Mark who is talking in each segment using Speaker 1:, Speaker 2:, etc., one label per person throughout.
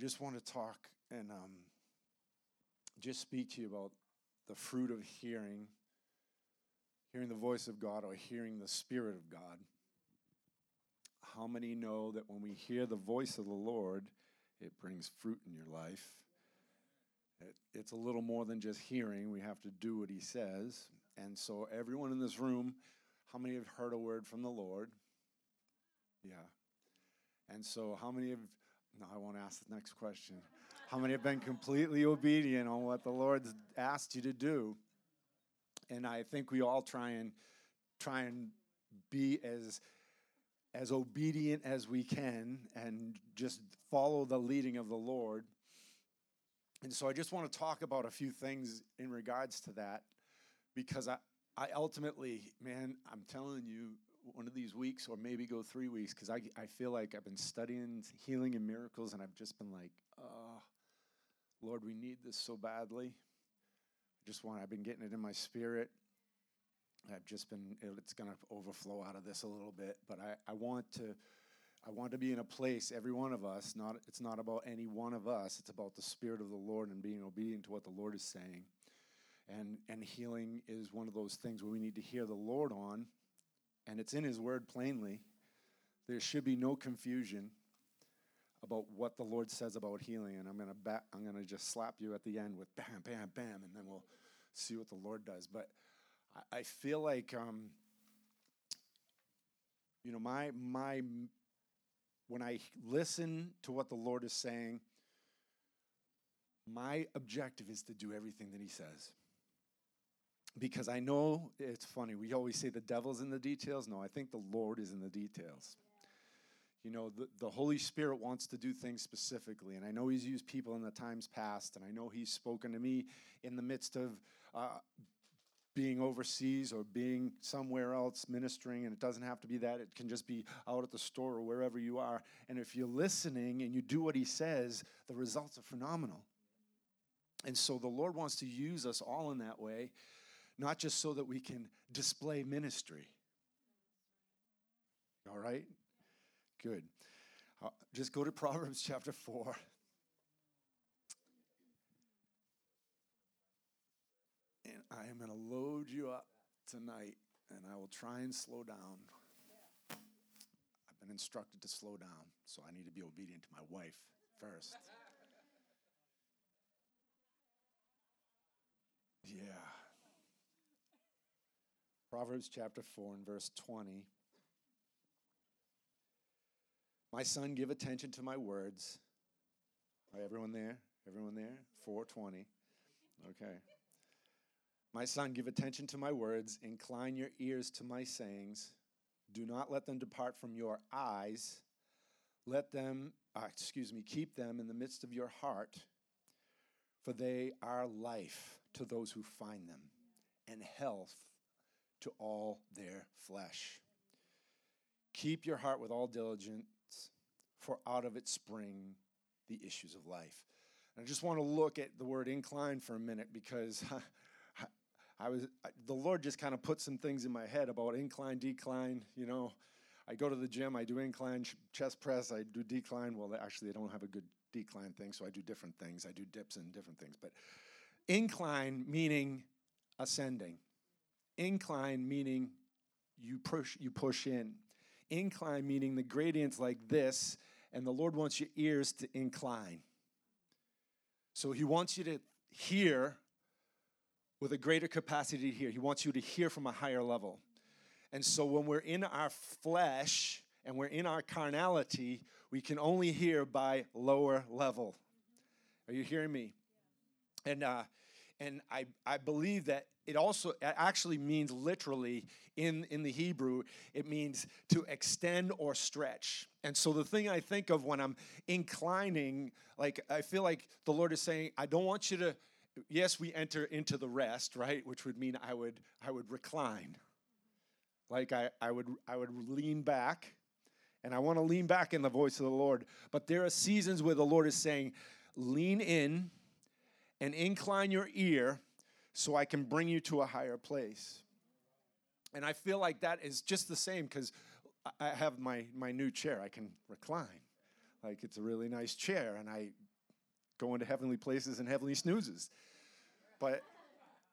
Speaker 1: just want to talk and um, just speak to you about the fruit of hearing, hearing the voice of God or hearing the Spirit of God. How many know that when we hear the voice of the Lord, it brings fruit in your life? It, it's a little more than just hearing. We have to do what He says. And so, everyone in this room, how many have heard a word from the Lord? Yeah. And so, how many have, no, I won't ask the next question. How many have been completely obedient on what the Lord's asked you to do? And I think we all try and try and be as as obedient as we can and just follow the leading of the Lord. And so I just want to talk about a few things in regards to that because I, I ultimately, man, I'm telling you, one of these weeks or maybe go three weeks because I, I feel like I've been studying healing and miracles and I've just been like, oh, Lord, we need this so badly. I Just want, I've been getting it in my spirit. I've just been, it's going to overflow out of this a little bit, but I, I want to. I want to be in a place, every one of us, not it's not about any one of us, it's about the Spirit of the Lord and being obedient to what the Lord is saying. And and healing is one of those things where we need to hear the Lord on, and it's in his word plainly. There should be no confusion about what the Lord says about healing. And I'm gonna ba- I'm gonna just slap you at the end with bam, bam, bam, and then we'll see what the Lord does. But I, feel like um, you know, my my when I listen to what the Lord is saying, my objective is to do everything that He says. Because I know it's funny, we always say the devil's in the details. No, I think the Lord is in the details. You know, the, the Holy Spirit wants to do things specifically. And I know He's used people in the times past, and I know He's spoken to me in the midst of uh, being overseas or being somewhere else ministering, and it doesn't have to be that. It can just be out at the store or wherever you are. And if you're listening and you do what He says, the results are phenomenal. And so the Lord wants to use us all in that way, not just so that we can display ministry. All right? Good. Uh, just go to Proverbs chapter 4. And I am going to load you up tonight, and I will try and slow down. I've been instructed to slow down, so I need to be obedient to my wife first. Yeah. Proverbs chapter 4 and verse 20. My son, give attention to my words. Are everyone there? Everyone there? 420. Okay. My son, give attention to my words. Incline your ears to my sayings. Do not let them depart from your eyes. Let them, uh, excuse me, keep them in the midst of your heart, for they are life to those who find them, and health to all their flesh. Keep your heart with all diligence, for out of it spring the issues of life. And I just want to look at the word incline for a minute because I was the Lord just kind of put some things in my head about incline, decline. You know, I go to the gym, I do incline chest press, I do decline. Well, actually, they don't have a good decline thing, so I do different things. I do dips and different things. But incline meaning ascending. Incline meaning you push you push in. Incline meaning the gradient's like this, and the Lord wants your ears to incline. So He wants you to hear with a greater capacity to hear. He wants you to hear from a higher level. And so when we're in our flesh and we're in our carnality, we can only hear by lower level. Are you hearing me? And uh, and I, I believe that it also it actually means literally in, in the Hebrew, it means to extend or stretch. And so the thing I think of when I'm inclining, like I feel like the Lord is saying, I don't want you to, yes, we enter into the rest, right? Which would mean I would I would recline. Like I, I would I would lean back and I want to lean back in the voice of the Lord. But there are seasons where the Lord is saying, lean in and incline your ear so I can bring you to a higher place. And I feel like that is just the same because I have my, my new chair. I can recline. Like it's a really nice chair, and I go into heavenly places and heavenly snoozes. But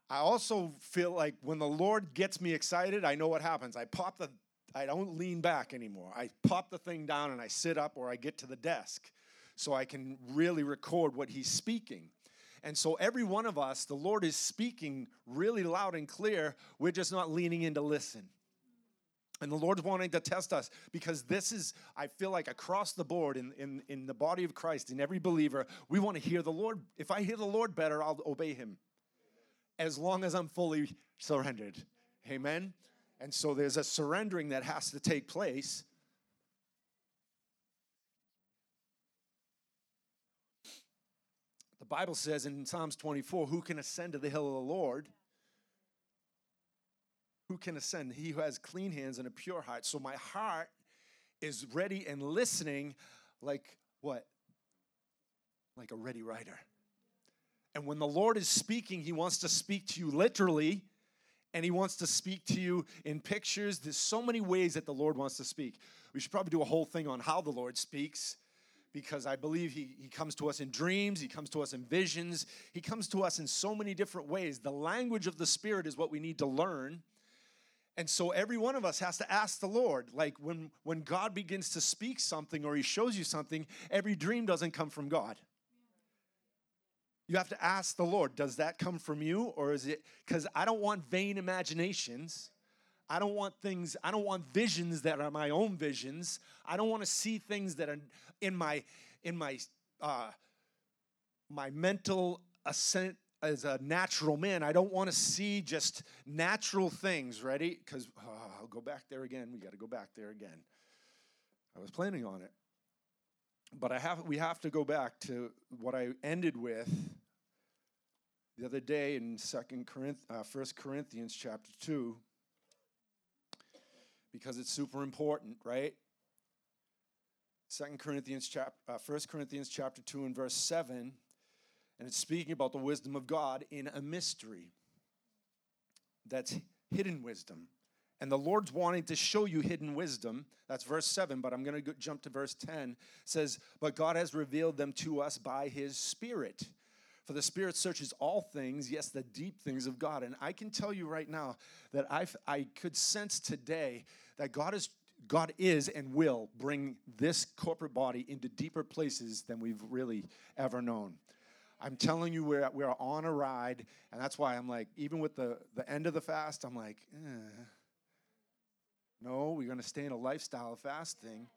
Speaker 1: I also feel like when the Lord gets me excited, I know what happens. I pop the, I don't lean back anymore. I pop the thing down and I sit up or I get to the desk so I can really record what He's speaking. And so, every one of us, the Lord is speaking really loud and clear. We're just not leaning in to listen. And the Lord's wanting to test us because this is, I feel like, across the board in, in, in the body of Christ, in every believer, we want to hear the Lord. If I hear the Lord better, I'll obey him as long as I'm fully surrendered. Amen? And so there's a surrendering that has to take place. The Bible says in Psalms 24, Who can ascend to the hill of the Lord? who can ascend? He who has clean hands and a pure heart. So my heart is ready and listening like what? Like a ready writer. And when the Lord is speaking, He wants to speak to you literally, and He wants to speak to you in pictures. There's so many ways that the Lord wants to speak. We should probably do a whole thing on how the Lord speaks because I believe he, he comes to us in dreams, he comes to us in visions, he comes to us in so many different ways. The language of the Spirit is what we need to learn and so every one of us has to ask the Lord. Like when, when God begins to speak something or he shows you something, every dream doesn't come from God. You have to ask the Lord, does that come from you? Or is it because I don't want vain imaginations. I don't want things, I don't want visions that are my own visions. I don't want to see things that are in my in my uh my mental ascent as a natural man, I don't want to see just natural things, ready? Because oh, I'll go back there again. We got to go back there again. I was planning on it. But I have we have to go back to what I ended with the other day in Second Corinth, uh, First Corinthians chapter two, because it's super important, right? Second Corinthians chapter, uh, First Corinthians chapter two and verse seven and it's speaking about the wisdom of God in a mystery. That's hidden wisdom. And the Lord's wanting to show you hidden wisdom. That's verse 7, but I'm going to jump to verse 10. It says, But God has revealed them to us by his Spirit. For the Spirit searches all things, yes, the deep things of God. And I can tell you right now that i I could sense today that God is God is and will bring this corporate body into deeper places than we've really ever known. I'm telling you, we're, we're on a ride. And that's why I'm like, even with the, the end of the fast, I'm like, eh. no, we're going to stay in a lifestyle of fasting.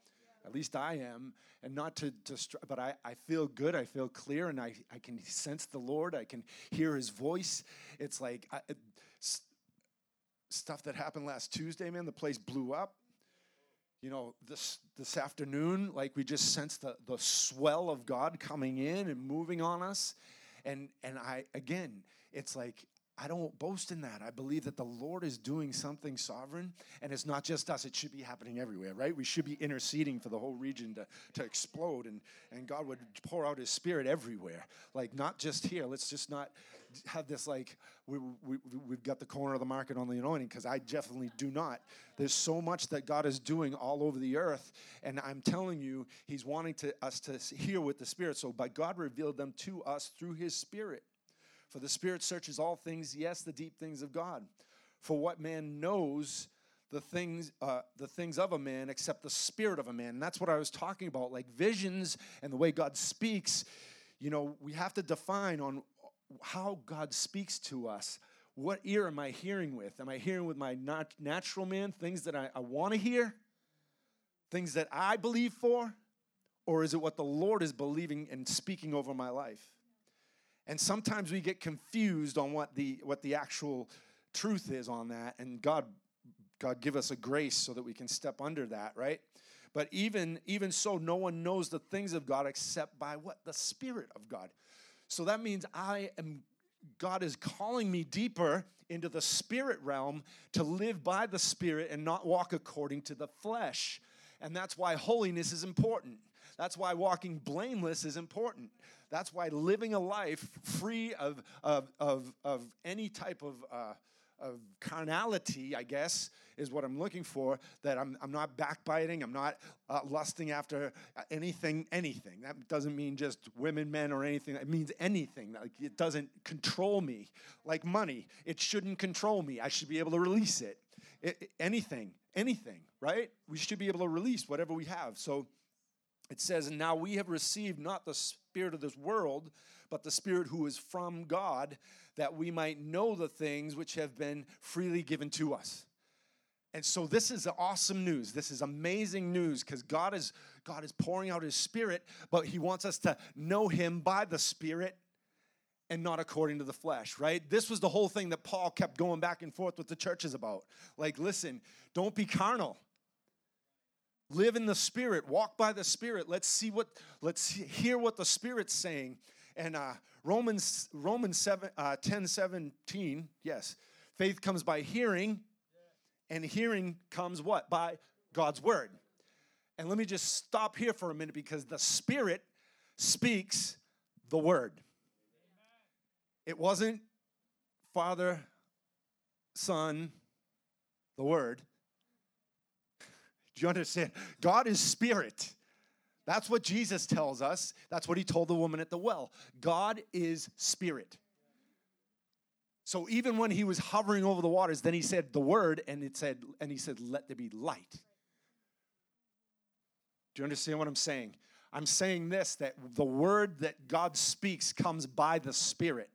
Speaker 1: At least I am. And not to, to but I, I feel good. I feel clear and I, I can sense the Lord. I can hear his voice. It's like I, it, stuff that happened last Tuesday, man. The place blew up you know, this this afternoon, like we just sense the the swell of God coming in and moving on us. And and I again, it's like I don't boast in that. I believe that the Lord is doing something sovereign, and it's not just us, it should be happening everywhere, right? We should be interceding for the whole region to, to explode, and, and God would pour out His Spirit everywhere. Like, not just here. Let's just not have this, like, we, we, we've got the corner of the market on the anointing, because I definitely do not. There's so much that God is doing all over the earth, and I'm telling you, He's wanting to, us to hear with the Spirit. So, but God revealed them to us through His Spirit. For the Spirit searches all things, yes, the deep things of God. For what man knows the things, uh, the things of a man except the spirit of a man? And that's what I was talking about, like visions and the way God speaks. You know, we have to define on how God speaks to us. What ear am I hearing with? Am I hearing with my nat- natural man, things that I, I want to hear, things that I believe for? Or is it what the Lord is believing and speaking over my life? And sometimes we get confused on what the what the actual truth is on that and God God give us a grace so that we can step under that, right? But even even so no one knows the things of God except by what the spirit of God. So that means I am God is calling me deeper into the spirit realm to live by the spirit and not walk according to the flesh. And that's why holiness is important. That's why walking blameless is important. That's why living a life free of, of, of, of any type of, uh, of carnality, I guess, is what I'm looking for. That I'm, I'm not backbiting, I'm not uh, lusting after uh, anything, anything. That doesn't mean just women, men, or anything. It means anything. Like it doesn't control me. Like money, it shouldn't control me. I should be able to release it. it, it anything, anything, right? We should be able to release whatever we have. So it says, now we have received not the spirit of this world, but the spirit who is from God, that we might know the things which have been freely given to us. And so this is awesome news. This is amazing news because God is God is pouring out his spirit, but he wants us to know him by the spirit and not according to the flesh, right? This was the whole thing that Paul kept going back and forth with the churches about. Like, listen, don't be carnal live in the spirit. Walk by the spirit. Let's see what let's hear what the spirit's saying. And uh, romans romans 7 uh, 10 17 yes. Faith comes by hearing and hearing comes what? By god's word. And let me just stop here for a minute because the spirit speaks the word. It wasn't father son the word do you understand? God is spirit. That's what Jesus tells us. That's what he told the woman at the well. God is spirit. So even when he was hovering over the waters, then he said the word and it said and he said let there be light. Do you understand what I'm saying? I'm saying this that the word that God speaks comes by the spirit.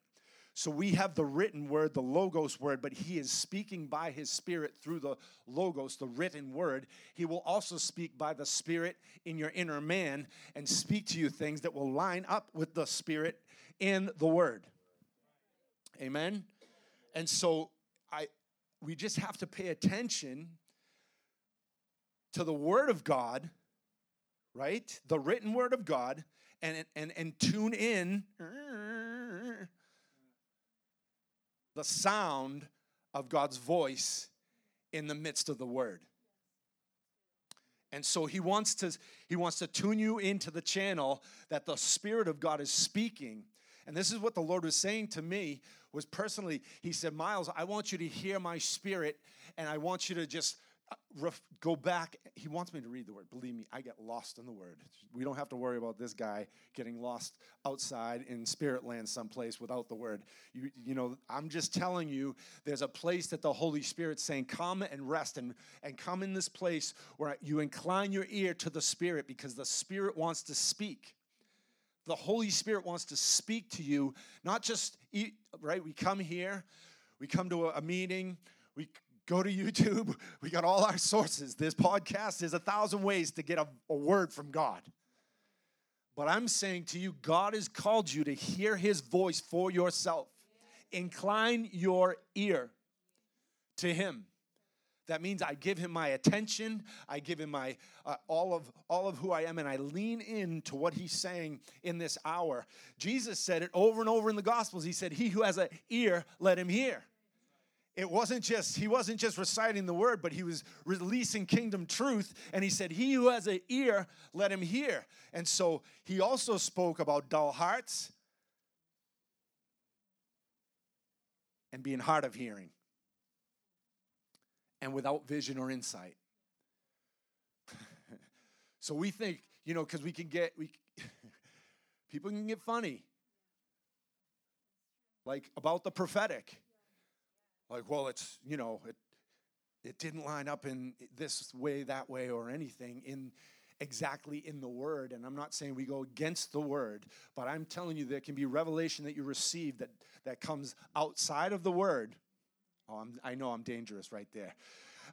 Speaker 1: So we have the written word, the Logos word, but he is speaking by his spirit through the Logos, the written word. He will also speak by the spirit in your inner man and speak to you things that will line up with the spirit in the word. Amen. And so I we just have to pay attention to the word of God, right? The written word of God and and and tune in the sound of God's voice in the midst of the word. And so he wants to he wants to tune you into the channel that the spirit of God is speaking. And this is what the Lord was saying to me was personally he said, "Miles, I want you to hear my spirit and I want you to just go back. He wants me to read the word. Believe me, I get lost in the word. We don't have to worry about this guy getting lost outside in spirit land someplace without the word. You, you know, I'm just telling you, there's a place that the Holy Spirit's saying, come and rest and, and come in this place where you incline your ear to the Spirit because the Spirit wants to speak. The Holy Spirit wants to speak to you, not just, eat, right? We come here, we come to a, meeting, we Go to YouTube. We got all our sources. This podcast is a thousand ways to get a, a word from God. But I'm saying to you, God has called you to hear his voice for yourself. Incline your ear to him. That means I give him my attention. I give him my uh, all of all of who I am, and I lean in to what he's saying in this hour. Jesus said it over and over in the Gospels. He said, "He who has an ear, let him hear." It wasn't just he wasn't just reciting the word but he was releasing kingdom truth. And he said he who has an ear let him hear. And so he also spoke about dull hearts and being hard of hearing and without vision or insight. So we think you know because we can get we people can get funny. Like about the prophetic like, well, it's, you know, it, it didn't line up in this way, that way, or anything in exactly in the word. And I'm not saying we go against the word, but I'm telling you there can be revelation that you receive that, that comes outside of the word. Oh, I'm, I know I'm dangerous right there.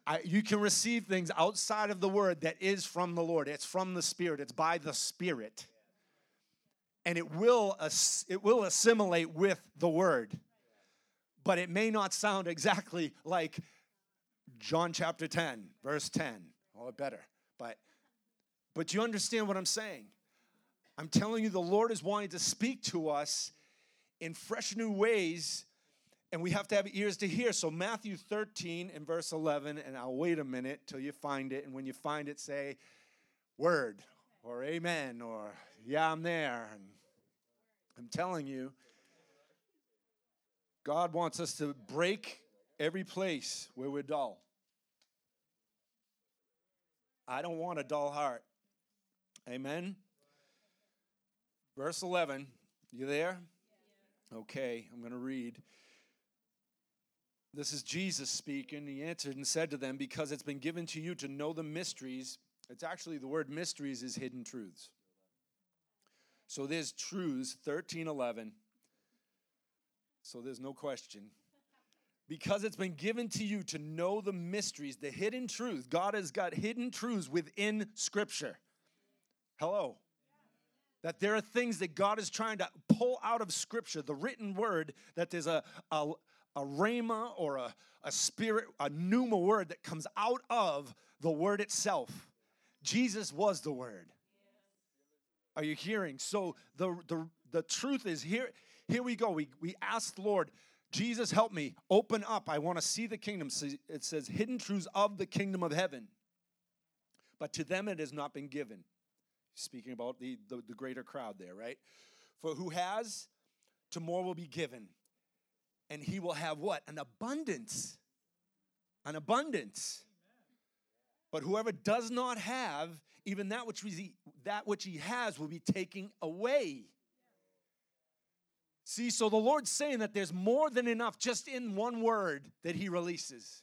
Speaker 1: I, you can receive things outside of the word that is from the Lord. It's from the Spirit. It's by the Spirit, and it will it will assimilate with the word but it may not sound exactly like John chapter 10, verse 10, or better. But but you understand what I'm saying? I'm telling you, the Lord is wanting to speak to us in fresh new ways, and we have to have ears to hear. So, Matthew 13 and verse 11, and I'll wait a minute till you find it. And when you find it, say, word or amen or yeah, I'm there. And I'm telling you, God wants us to break every place where we're dull. I don't want a dull heart. Amen. Verse 11, you there? Okay, I'm going to read. This is Jesus speaking. He answered and said to them, Because it's been given to you to know the mysteries. It's actually the word mysteries is hidden truths. So there's truths, 13, 11. So there's no question. Because it's been given to you to know the mysteries, the hidden truths. God has got hidden truths within Scripture. Hello. That there are things that God is trying to pull out of Scripture, the written word, that there's a, a, a rhema or a, a spirit, a pneuma word that comes out of the word itself. Jesus was the word. Are you hearing? So the, the, the truth is here, here we go. We, we ask the Lord, Jesus, help me. Open up. I want to see the kingdom. It says, hidden truths of the kingdom of heaven. But to them it has not been given. Speaking about the, the, the greater crowd there, right? For who has, to more will be given. And he will have what? An abundance. An abundance. But whoever does not have, even that which, we, that which he has will be taken away. See, so the Lord's saying that there's more than enough just in one word that he releases.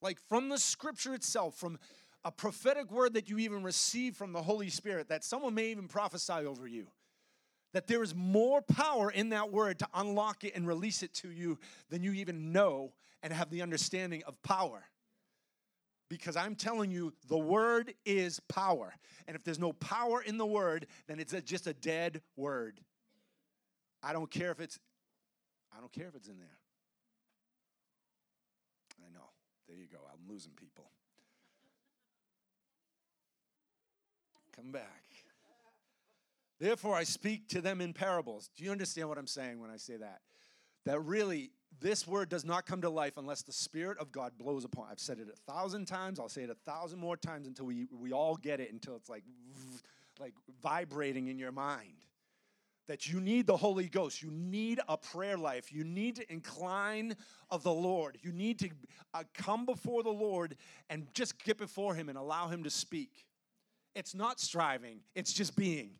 Speaker 1: Like from the scripture itself, from a prophetic word that you even receive from the Holy Spirit, that someone may even prophesy over you. That there is more power in that word to unlock it and release it to you than you even know and have the understanding of power because I'm telling you, the word is power. And if there's no power in the word, then it's just a dead word. I don't care if it's I don't care if it's in there. I know. There you go. I'm losing people. Come back. Therefore, I speak to them in parables. Do you understand what I'm saying when I say that? That really this word does not come to life unless the Spirit of God blows upon. I've said it a thousand times. I'll say it a thousand more times until we, we all get it, until it's like, like vibrating in your mind. That you need the Holy Ghost. You need a prayer life. You need to incline of the Lord. You need to uh, come before the Lord and just get before Him and allow Him to speak. It's not striving, it's just being.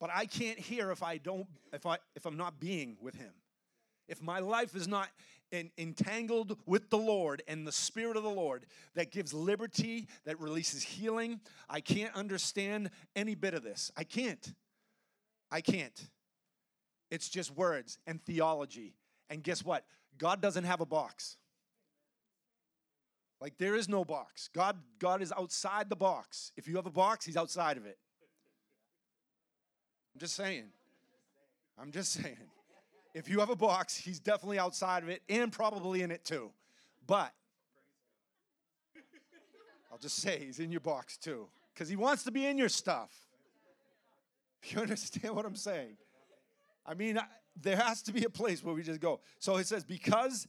Speaker 1: But I can't hear if I don't, if I if I'm not being with Him if my life is not in, entangled with the Lord and the Spirit of the Lord that gives liberty, that releases healing, I can't understand any bit of this. I can't. I can't. It's just words and theology. And guess what? God doesn't have a box. Like there is no box. God God is outside the box. If you have a box, he's outside of it. I'm just saying. I'm just saying. If you have a box, he's definitely outside of it and probably in it too. But I'll just say he's in your box too because he wants to be in your stuff. You understand what I'm saying? I mean, there has to be a place where we just go. So it says, because,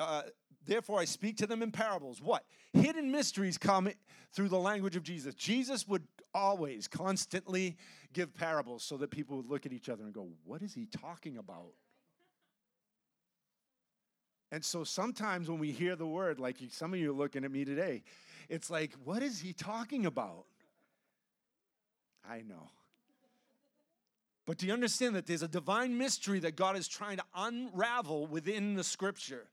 Speaker 1: uh, therefore, I speak to them in parables. What? Hidden mysteries come through the language of Jesus. Jesus would always, constantly give parables so that people would look at each other and go, What is he talking about? And so sometimes when we hear the word, like some of you are looking at me today, it's like, What is he talking about? I know. But do you understand that there's a divine mystery that God is trying to unravel within the scripture?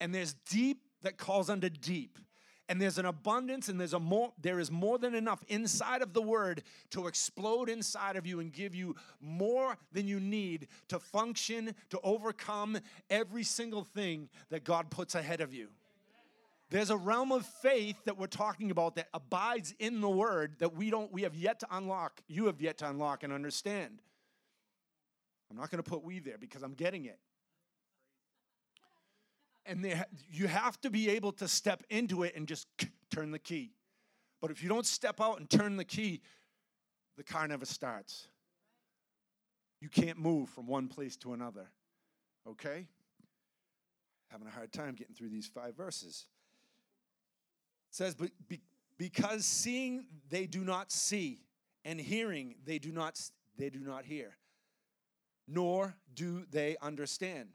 Speaker 1: And there's deep that calls unto deep and there's an abundance and there's a more there is more than enough inside of the word to explode inside of you and give you more than you need to function to overcome every single thing that God puts ahead of you. There's a realm of faith that we're talking about that abides in the word that we don't we have yet to unlock. You have yet to unlock and understand. I'm not going to put we there because I'm getting it and you have to be able to step into it and just turn the key. But if you don't step out and turn the key, the car never starts. You can't move from one place to another. Okay? Having a hard time getting through these five verses. Says, but be, Because seeing they do not see, and hearing they do not they do not hear, nor do they understand.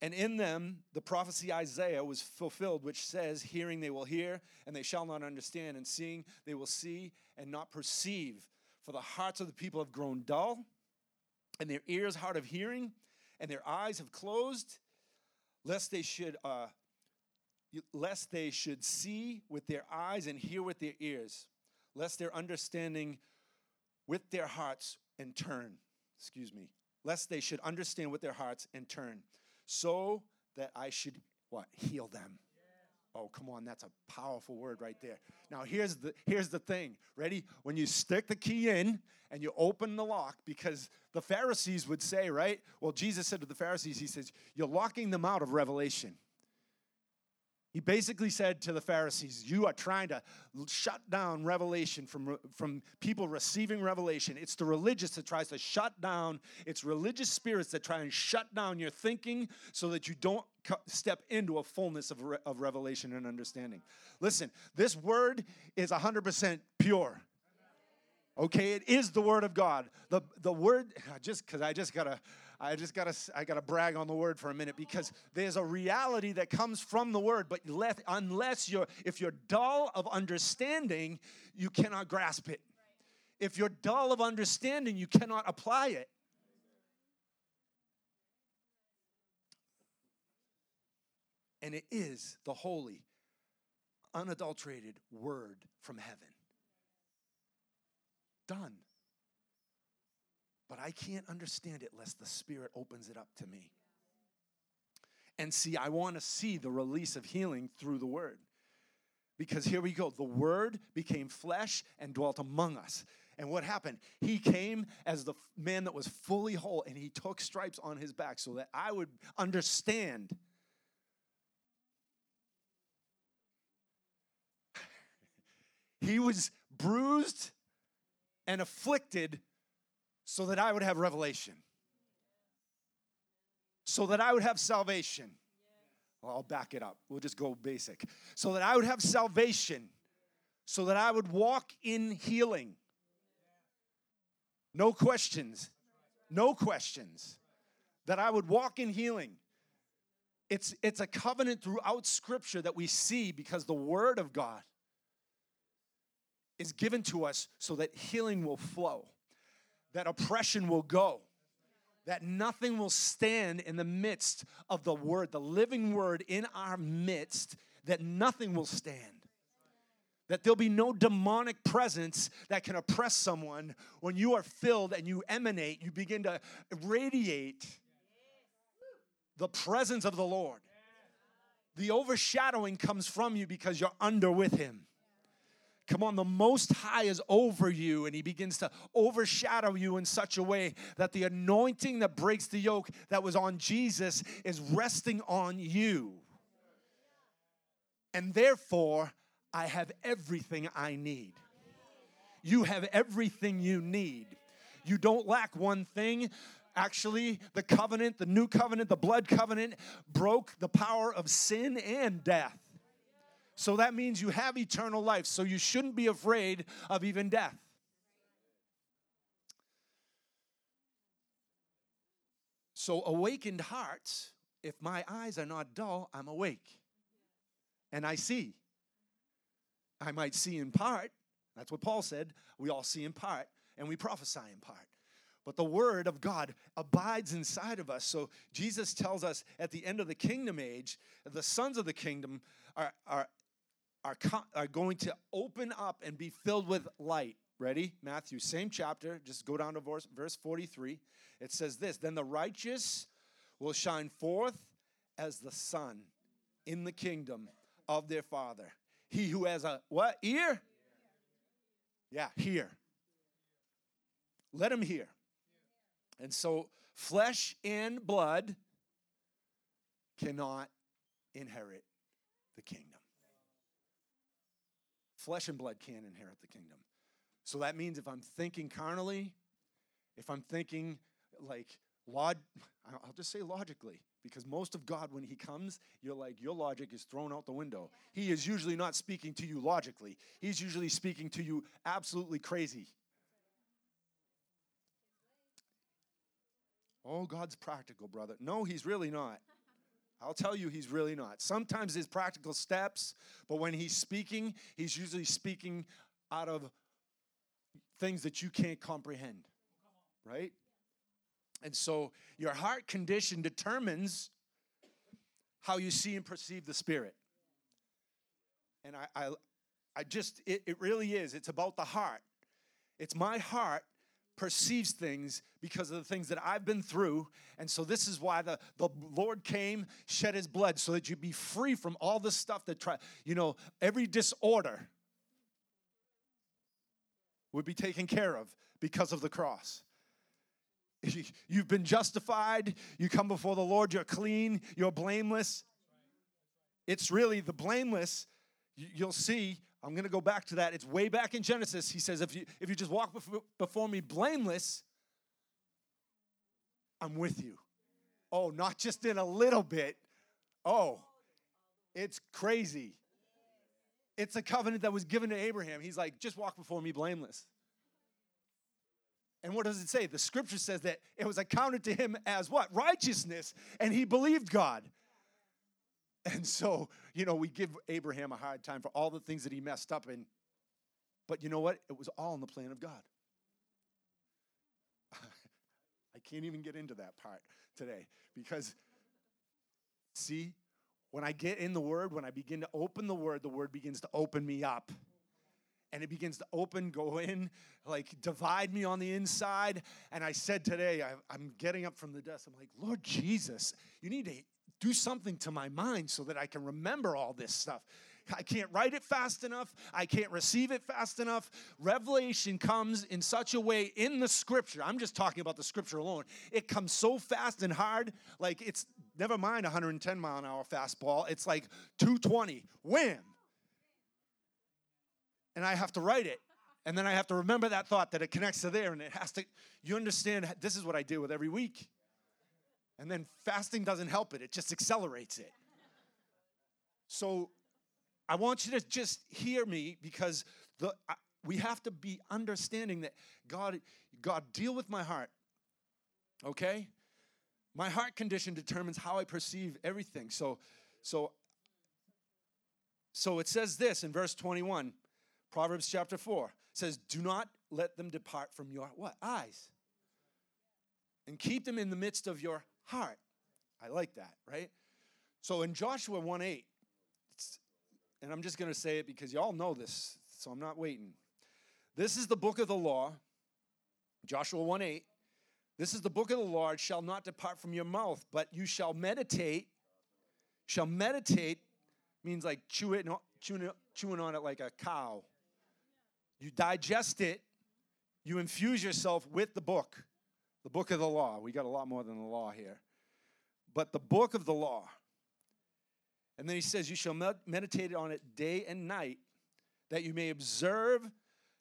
Speaker 1: And in them the prophecy Isaiah was fulfilled, which says, Hearing they will hear, and they shall not understand, and seeing they will see and not perceive. For the hearts of the people have grown dull, and their ears hard of hearing, and their eyes have closed, lest they should uh, lest they should see with their eyes and hear with their ears, lest their understanding with their hearts and turn. Excuse me. Lest they should understand with their hearts and turn, so that I should what? Heal them. Oh, come on, that's a powerful word right there. Now here's the here's the thing. Ready? When you stick the key in and you open the lock, because the Pharisees would say, right? Well, Jesus said to the Pharisees, He says, You're locking them out of revelation. He basically said to the Pharisees, You are trying to shut down revelation from, from people receiving revelation. It's the religious that tries to shut down, it's religious spirits that try and shut down your thinking so that you don't step into a fullness of, re- of revelation and understanding. Listen, this word is 100% pure. Okay, it is the word of God. The, the word, just because I just gotta I just gotta I gotta brag on the word for a minute because there's a reality that comes from the word, but unless you're if you're dull of understanding, you cannot grasp it. If you're dull of understanding, you cannot apply it. And it is the holy, unadulterated word from heaven. Done but I can't understand it unless the Spirit opens it up to me. And see, I want to see the release of healing through the Word. Because here we go the Word became flesh and dwelt among us. And what happened? He came as the man that was fully whole, and he took stripes on his back so that I would understand. he was bruised and afflicted so that I would have revelation, so that I would have salvation. Well, I'll back it up. We'll just go basic. So that I would have salvation, so that I would walk in healing. No questions. No questions. That I would walk in healing. It's, it's a covenant throughout Scripture that we see because the Word of God is given to us so that healing will flow that oppression will go, that nothing will stand in the midst of the word, the living word in our midst, that nothing will stand. That there'll be no demonic presence that can oppress someone when you are filled and you emanate, you begin to radiate the presence of the Lord. The overshadowing comes from you because you're under with Him. Come on, the Most High is over you, and He begins to overshadow you in such a way that the anointing that breaks the yoke that was on Jesus is resting on you. And therefore, I have everything I need. You have everything you need. You don't lack one thing. Actually, the covenant, the new covenant, the blood covenant broke the power of sin and death. So that means you have eternal life. So you shouldn't be afraid of even death. So, awakened hearts, if my eyes are not dull, I'm awake and I see. I might see in part. That's what Paul said. We all see in part and we prophesy in part. But the word of God abides inside of us. So Jesus tells us at the end of the kingdom age, the sons of the kingdom are, are are, are going to open up and be filled with light. Ready? Matthew, same chapter, just go down to verse, verse 43. It says this Then the righteous will shine forth as the sun in the kingdom of their Father. He who has a what? Ear? Yeah, hear. Let him hear. And so flesh and blood cannot inherit the kingdom. Flesh and blood can't inherit the kingdom. So that means if I'm thinking carnally, if I'm thinking like log, I'll just say logically. Because most of God, when He comes, you're like, your logic is thrown out the window. He is usually not speaking to you logically, He's usually speaking to you absolutely crazy. Oh, God's practical, brother. No, He's really not. I'll tell you, He's really not. Sometimes His practical steps, but when He's speaking, He's usually speaking out of things that you can't comprehend, right? And so your heart condition determines how you see and perceive the Spirit. And I, I, I just, it, it really is. It's about the heart. It's my heart perceives things because of the things that I've been through. And so this is why the, the Lord came, shed his blood, so that you'd be free from all this stuff that try, you know, every disorder would be taken care of because of the cross. You've been justified. You come before the Lord. You're clean. You're blameless. It's really the blameless. You'll see. I'm going to go back to that. It's way back in Genesis. He says, if you, if you just walk before me blameless, I'm with you. Oh, not just in a little bit. Oh, it's crazy. It's a covenant that was given to Abraham. He's like, just walk before me blameless. And what does it say? The scripture says that it was accounted to him as what? Righteousness. And he believed God. And so, you know, we give Abraham a hard time for all the things that he messed up in. But you know what? It was all in the plan of God. I can't even get into that part today because, see, when I get in the Word, when I begin to open the Word, the Word begins to open me up and it begins to open, go in, like divide me on the inside. And I said today, I, I'm getting up from the desk. I'm like, Lord Jesus, you need to do something to my mind so that I can remember all this stuff. I can't write it fast enough. I can't receive it fast enough. Revelation comes in such a way in the scripture. I'm just talking about the scripture alone. It comes so fast and hard, like it's never mind 110 mile an hour fastball. It's like 220. Wham! and I have to write it. And then I have to remember that thought that it connects to there and it has to, you understand, this is what I deal with every week. And then fasting doesn't help it, it just accelerates it. So I want you to just hear me because the, I, we have to be understanding that God, God, deal with my heart, okay? My heart condition determines how I perceive everything. So, so, so it says this in verse 21 Proverbs chapter 4 says, Do not let them depart from your what? Eyes. And keep them in the midst of your heart. I like that, right? So in Joshua 1 8, and I'm just going to say it because you all know this, so I'm not waiting. This is the book of the law, Joshua 1 8. This is the book of the Lord, shall not depart from your mouth, but you shall meditate. Shall meditate means like chew it, chewing, chewing on it like a cow you digest it, you infuse yourself with the book, the book of the law. We got a lot more than the law here. But the book of the law. And then he says, You shall meditate on it day and night, that you may observe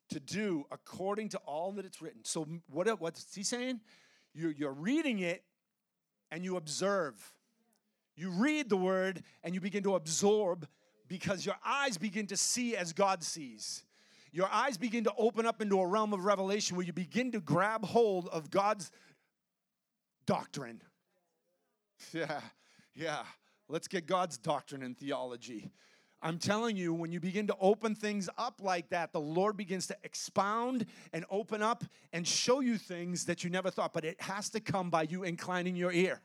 Speaker 1: to do according to all that it's written. So, what, what's he saying? You're, you're reading it and you observe. You read the word and you begin to absorb because your eyes begin to see as God sees your eyes begin to open up into a realm of revelation where you begin to grab hold of God's doctrine. Yeah, yeah. Let's get God's doctrine and theology. I'm telling you, when you begin to open things up like that, the Lord begins to expound and open up and show you things that you never thought. But it has to come by you inclining your ear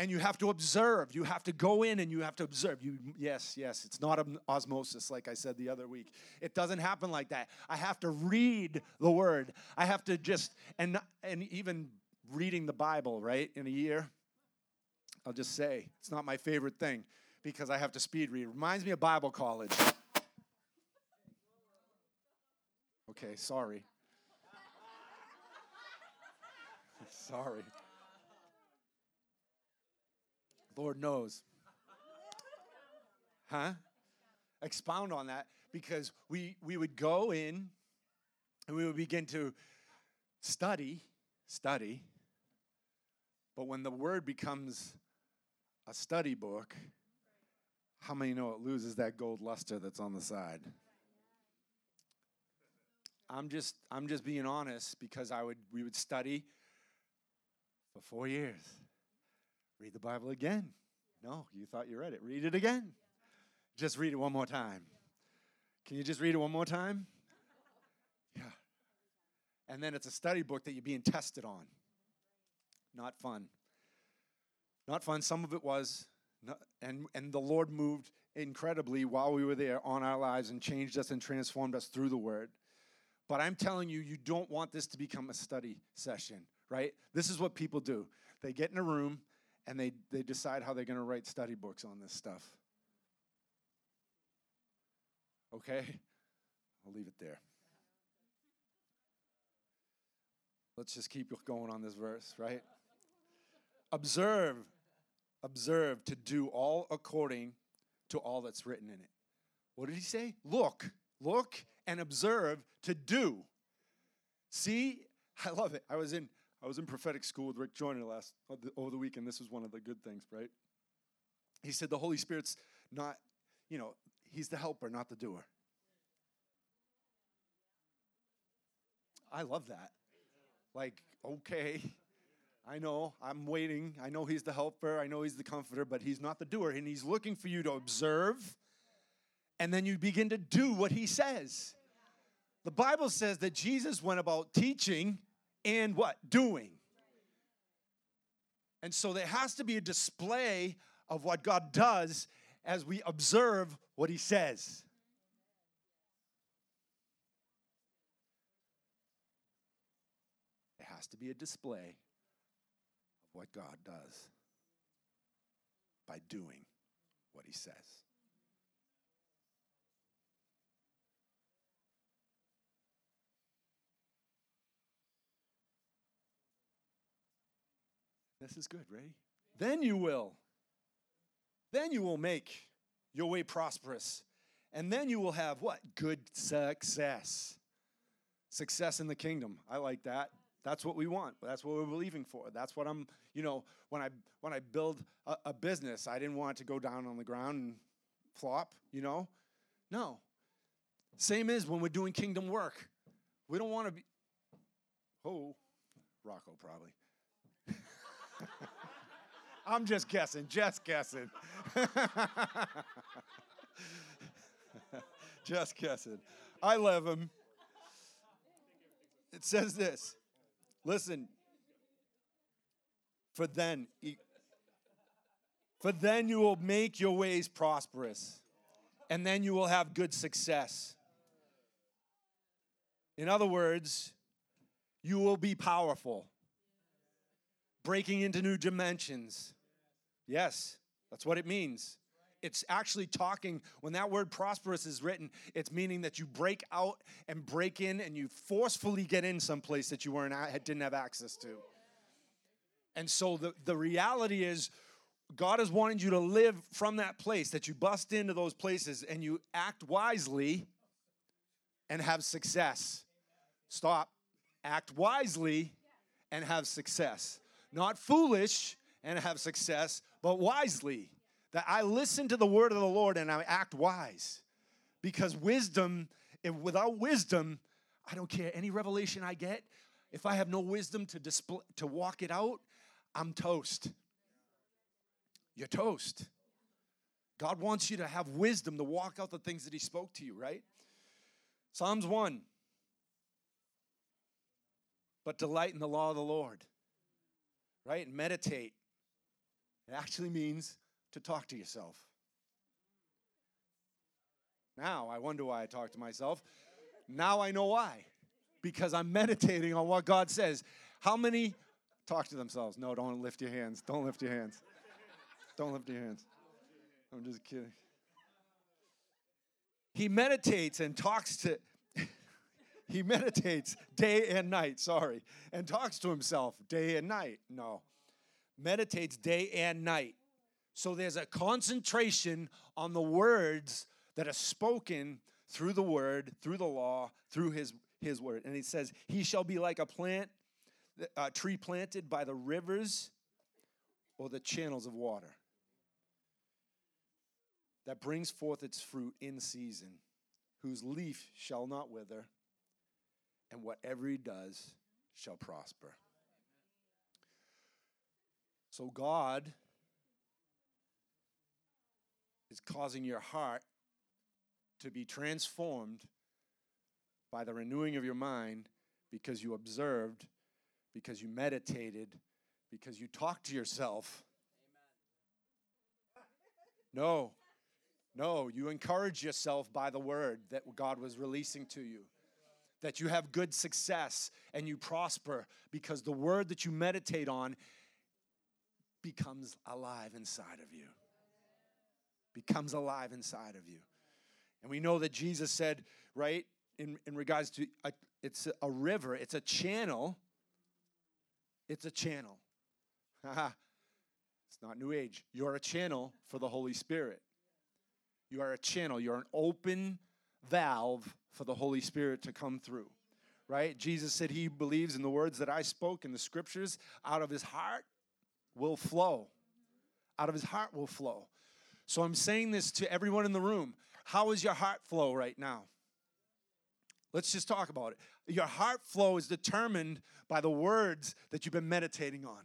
Speaker 1: and you have to observe. You have to go in and you have to observe. You yes yes it's not osmosis like i said the other week. It doesn't happen like that. I have to read the word. I have to just and and even reading the bible right in a year i'll just say it's not my favorite thing because i have to speed read. It reminds me of bible college. Okay sorry. Sorry Lord knows. Huh? Expound on that because we, we would go in and we would begin to study, study, But when the word becomes a study book, how many know it loses that gold luster that's on the side? I'm just I'm just being honest because I would we would study for 4 years. Read the Bible again. No, you thought you read it. Read it again. Just read it one more time. Can you just read it one more time? Yeah. And then it's a study book that you're being tested on. Not fun. Not fun. Some of it was. And, and the Lord moved incredibly while we were there on our lives and changed us and transformed us through the Word. But I'm telling you, you don't want this to become a study session, right? This is what people do. They get in a room and they, they decide how they're going to write study books on this stuff. Okay? I'll leave it there. Let's just keep going on this verse, right? Observe, observe to do all according to all that's written in it. What did he say? Look, look and observe to do. See, I love it. I was in I was in prophetic school with Rick Joyner last uh, over the weekend. This was one of the good things, right? He said the Holy Spirit's not, you know, he's the helper, not the doer. I love that. Like, okay, I know, I'm waiting. I know he's the helper, I know he's the comforter, but he's not the doer. And he's looking for you to observe, and then you begin to do what he says. The Bible says that Jesus went about teaching and what? Doing. And so there has to be a display of what God does as we observe what he says. There has to be a display of what God does by doing what he says. This is good, ready? Then you will. Then you will make your way prosperous. And then you will have what? Good success. Success in the kingdom. I like that. That's what we want. That's what we're believing for. That's what I'm, you know, when I when I build a, a business, I didn't want it to go down on the ground and flop, you know? No. Same is when we're doing kingdom work. We don't want to be Oh, Rocco probably. I'm just guessing, just guessing. just guessing. I love him. It says this. Listen. For then for then you will make your ways prosperous and then you will have good success. In other words, you will be powerful breaking into new dimensions. Yes, that's what it means. It's actually talking, when that word prosperous is written, it's meaning that you break out and break in and you forcefully get in someplace that you weren't didn't have access to. And so the, the reality is, God is wanting you to live from that place, that you bust into those places and you act wisely and have success. Stop. Act wisely and have success not foolish and have success, but wisely. That I listen to the word of the Lord and I act wise. Because wisdom, if without wisdom, I don't care any revelation I get. If I have no wisdom to display, to walk it out, I'm toast. You're toast. God wants you to have wisdom to walk out the things that He spoke to you, right? Psalms 1. But delight in the law of the Lord right? Meditate. It actually means to talk to yourself. Now, I wonder why I talk to myself. Now I know why. Because I'm meditating on what God says. How many talk to themselves? No, don't lift your hands. Don't lift your hands. Don't lift your hands. I'm just kidding. He meditates and talks to he meditates day and night, sorry, and talks to himself day and night. No. Meditates day and night. So there's a concentration on the words that are spoken through the word, through the law, through his, his word. And he says, He shall be like a plant, a tree planted by the rivers or the channels of water that brings forth its fruit in season, whose leaf shall not wither, and whatever he does shall prosper. So God is causing your heart to be transformed by the renewing of your mind because you observed, because you meditated, because you talked to yourself. No, no, you encourage yourself by the word that God was releasing to you. That you have good success and you prosper because the word that you meditate on becomes alive inside of you. Becomes alive inside of you. And we know that Jesus said, right, in, in regards to a, it's a river, it's a channel. It's a channel. it's not New Age. You're a channel for the Holy Spirit. You are a channel, you're an open valve for the Holy Spirit to come through. Right? Jesus said he believes in the words that I spoke in the scriptures out of his heart will flow. Out of his heart will flow. So I'm saying this to everyone in the room. How is your heart flow right now? Let's just talk about it. Your heart flow is determined by the words that you've been meditating on,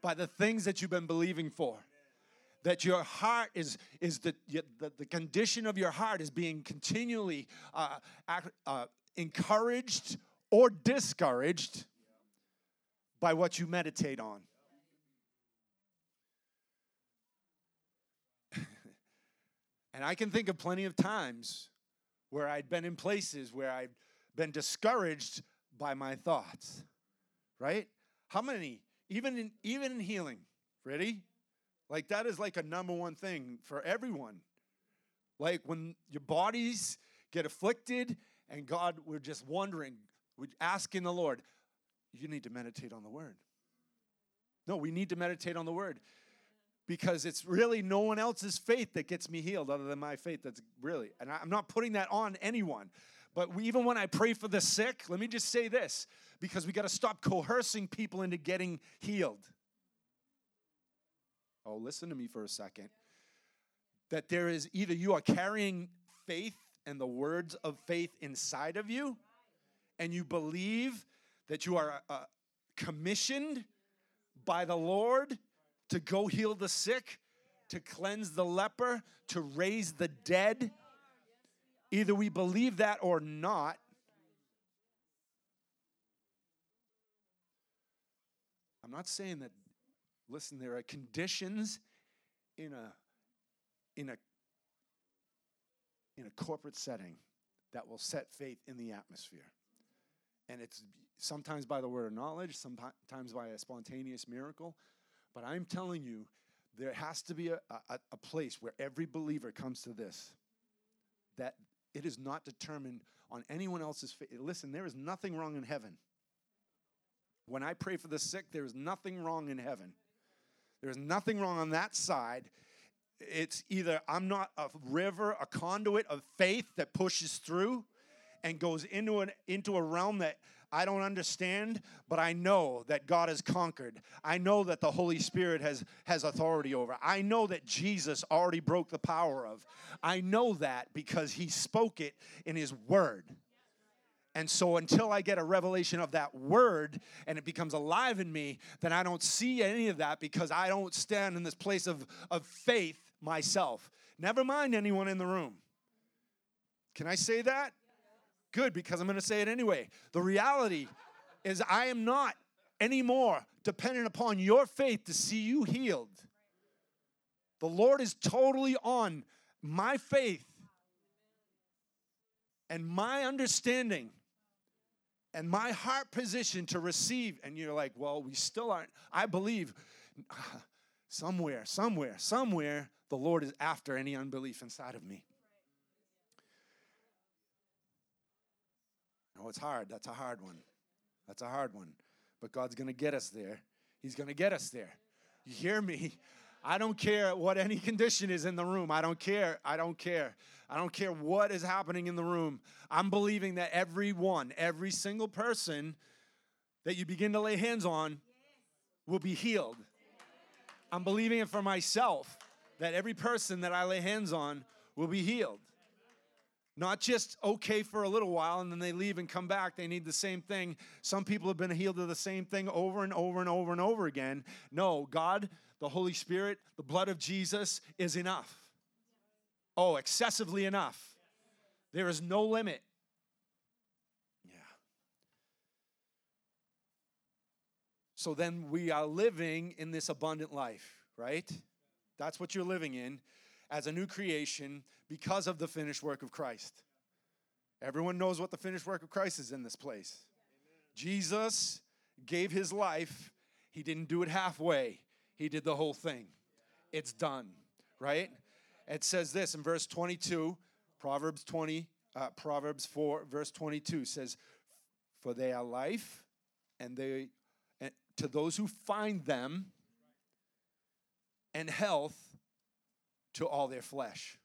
Speaker 1: by the things that you've been believing for. That your heart is, is the, the, the condition of your heart is being continually uh, uh, encouraged or discouraged by what you meditate on. and I can think of plenty of times where I'd been in places where I'd been discouraged by my thoughts. Right? How many? Even in even in healing. Ready? Like that is like a number one thing for everyone. Like when your bodies get afflicted and God, we're just wondering, we're asking the Lord, you need to meditate on the word. No, we need to meditate on the word because it's really no one else's faith that gets me healed other than my faith. That's really, and I'm not putting that on anyone. But we, even when I pray for the sick, let me just say this because we got to stop coercing people into getting healed. Oh, listen to me for a second. That there is either you are carrying faith and the words of faith inside of you, and you believe that you are uh, commissioned by the Lord to go heal the sick, to cleanse the leper, to raise the dead. Either we believe that or not. I'm not saying that, listen, there are conditions in a in a in a corporate setting that will set faith in the atmosphere. And it's sometimes by the word of knowledge, sometimes by a spontaneous miracle, but I'm telling you, there has to be a, a, a place where every believer comes to this that it is not determined on anyone else's faith. Listen, there is nothing wrong in heaven. When I pray for the sick, there is nothing wrong in heaven. There's nothing wrong on that side. It's either I'm not a river, a conduit of faith that pushes through and goes into an into a realm that I don't understand, but I know that God has conquered. I know that the Holy Spirit has, has authority over. I know that Jesus already broke the power of. I know that because he spoke it in his word. And so until I get a revelation of that word and it becomes alive in me, then I don't see any of that because I don't stand in this place of, of faith myself. Never mind anyone in the room. Can I say that? Good, because I'm going to say it anyway. The reality is, I am not anymore dependent upon your faith to see you healed. The Lord is totally on my faith and my understanding and my heart position to receive. And you're like, well, we still aren't. I believe somewhere, somewhere, somewhere, the Lord is after any unbelief inside of me. No, it's hard. That's a hard one. That's a hard one. But God's going to get us there. He's going to get us there. You hear me? I don't care what any condition is in the room. I don't care. I don't care. I don't care what is happening in the room. I'm believing that everyone, every single person that you begin to lay hands on will be healed. I'm believing it for myself that every person that I lay hands on will be healed. Not just okay for a little while and then they leave and come back. They need the same thing. Some people have been healed of the same thing over and over and over and over again. No, God, the Holy Spirit, the blood of Jesus is enough. Oh, excessively enough. There is no limit. Yeah. So then we are living in this abundant life, right? That's what you're living in as a new creation because of the finished work of Christ. Everyone knows what the finished work of Christ is in this place. Jesus gave his life, he didn't do it halfway, he did the whole thing. It's done, right? It says this in verse 22, Proverbs 20, uh, Proverbs 4, verse 22 says, For they are life, and they and to those who find them, and health to all their flesh.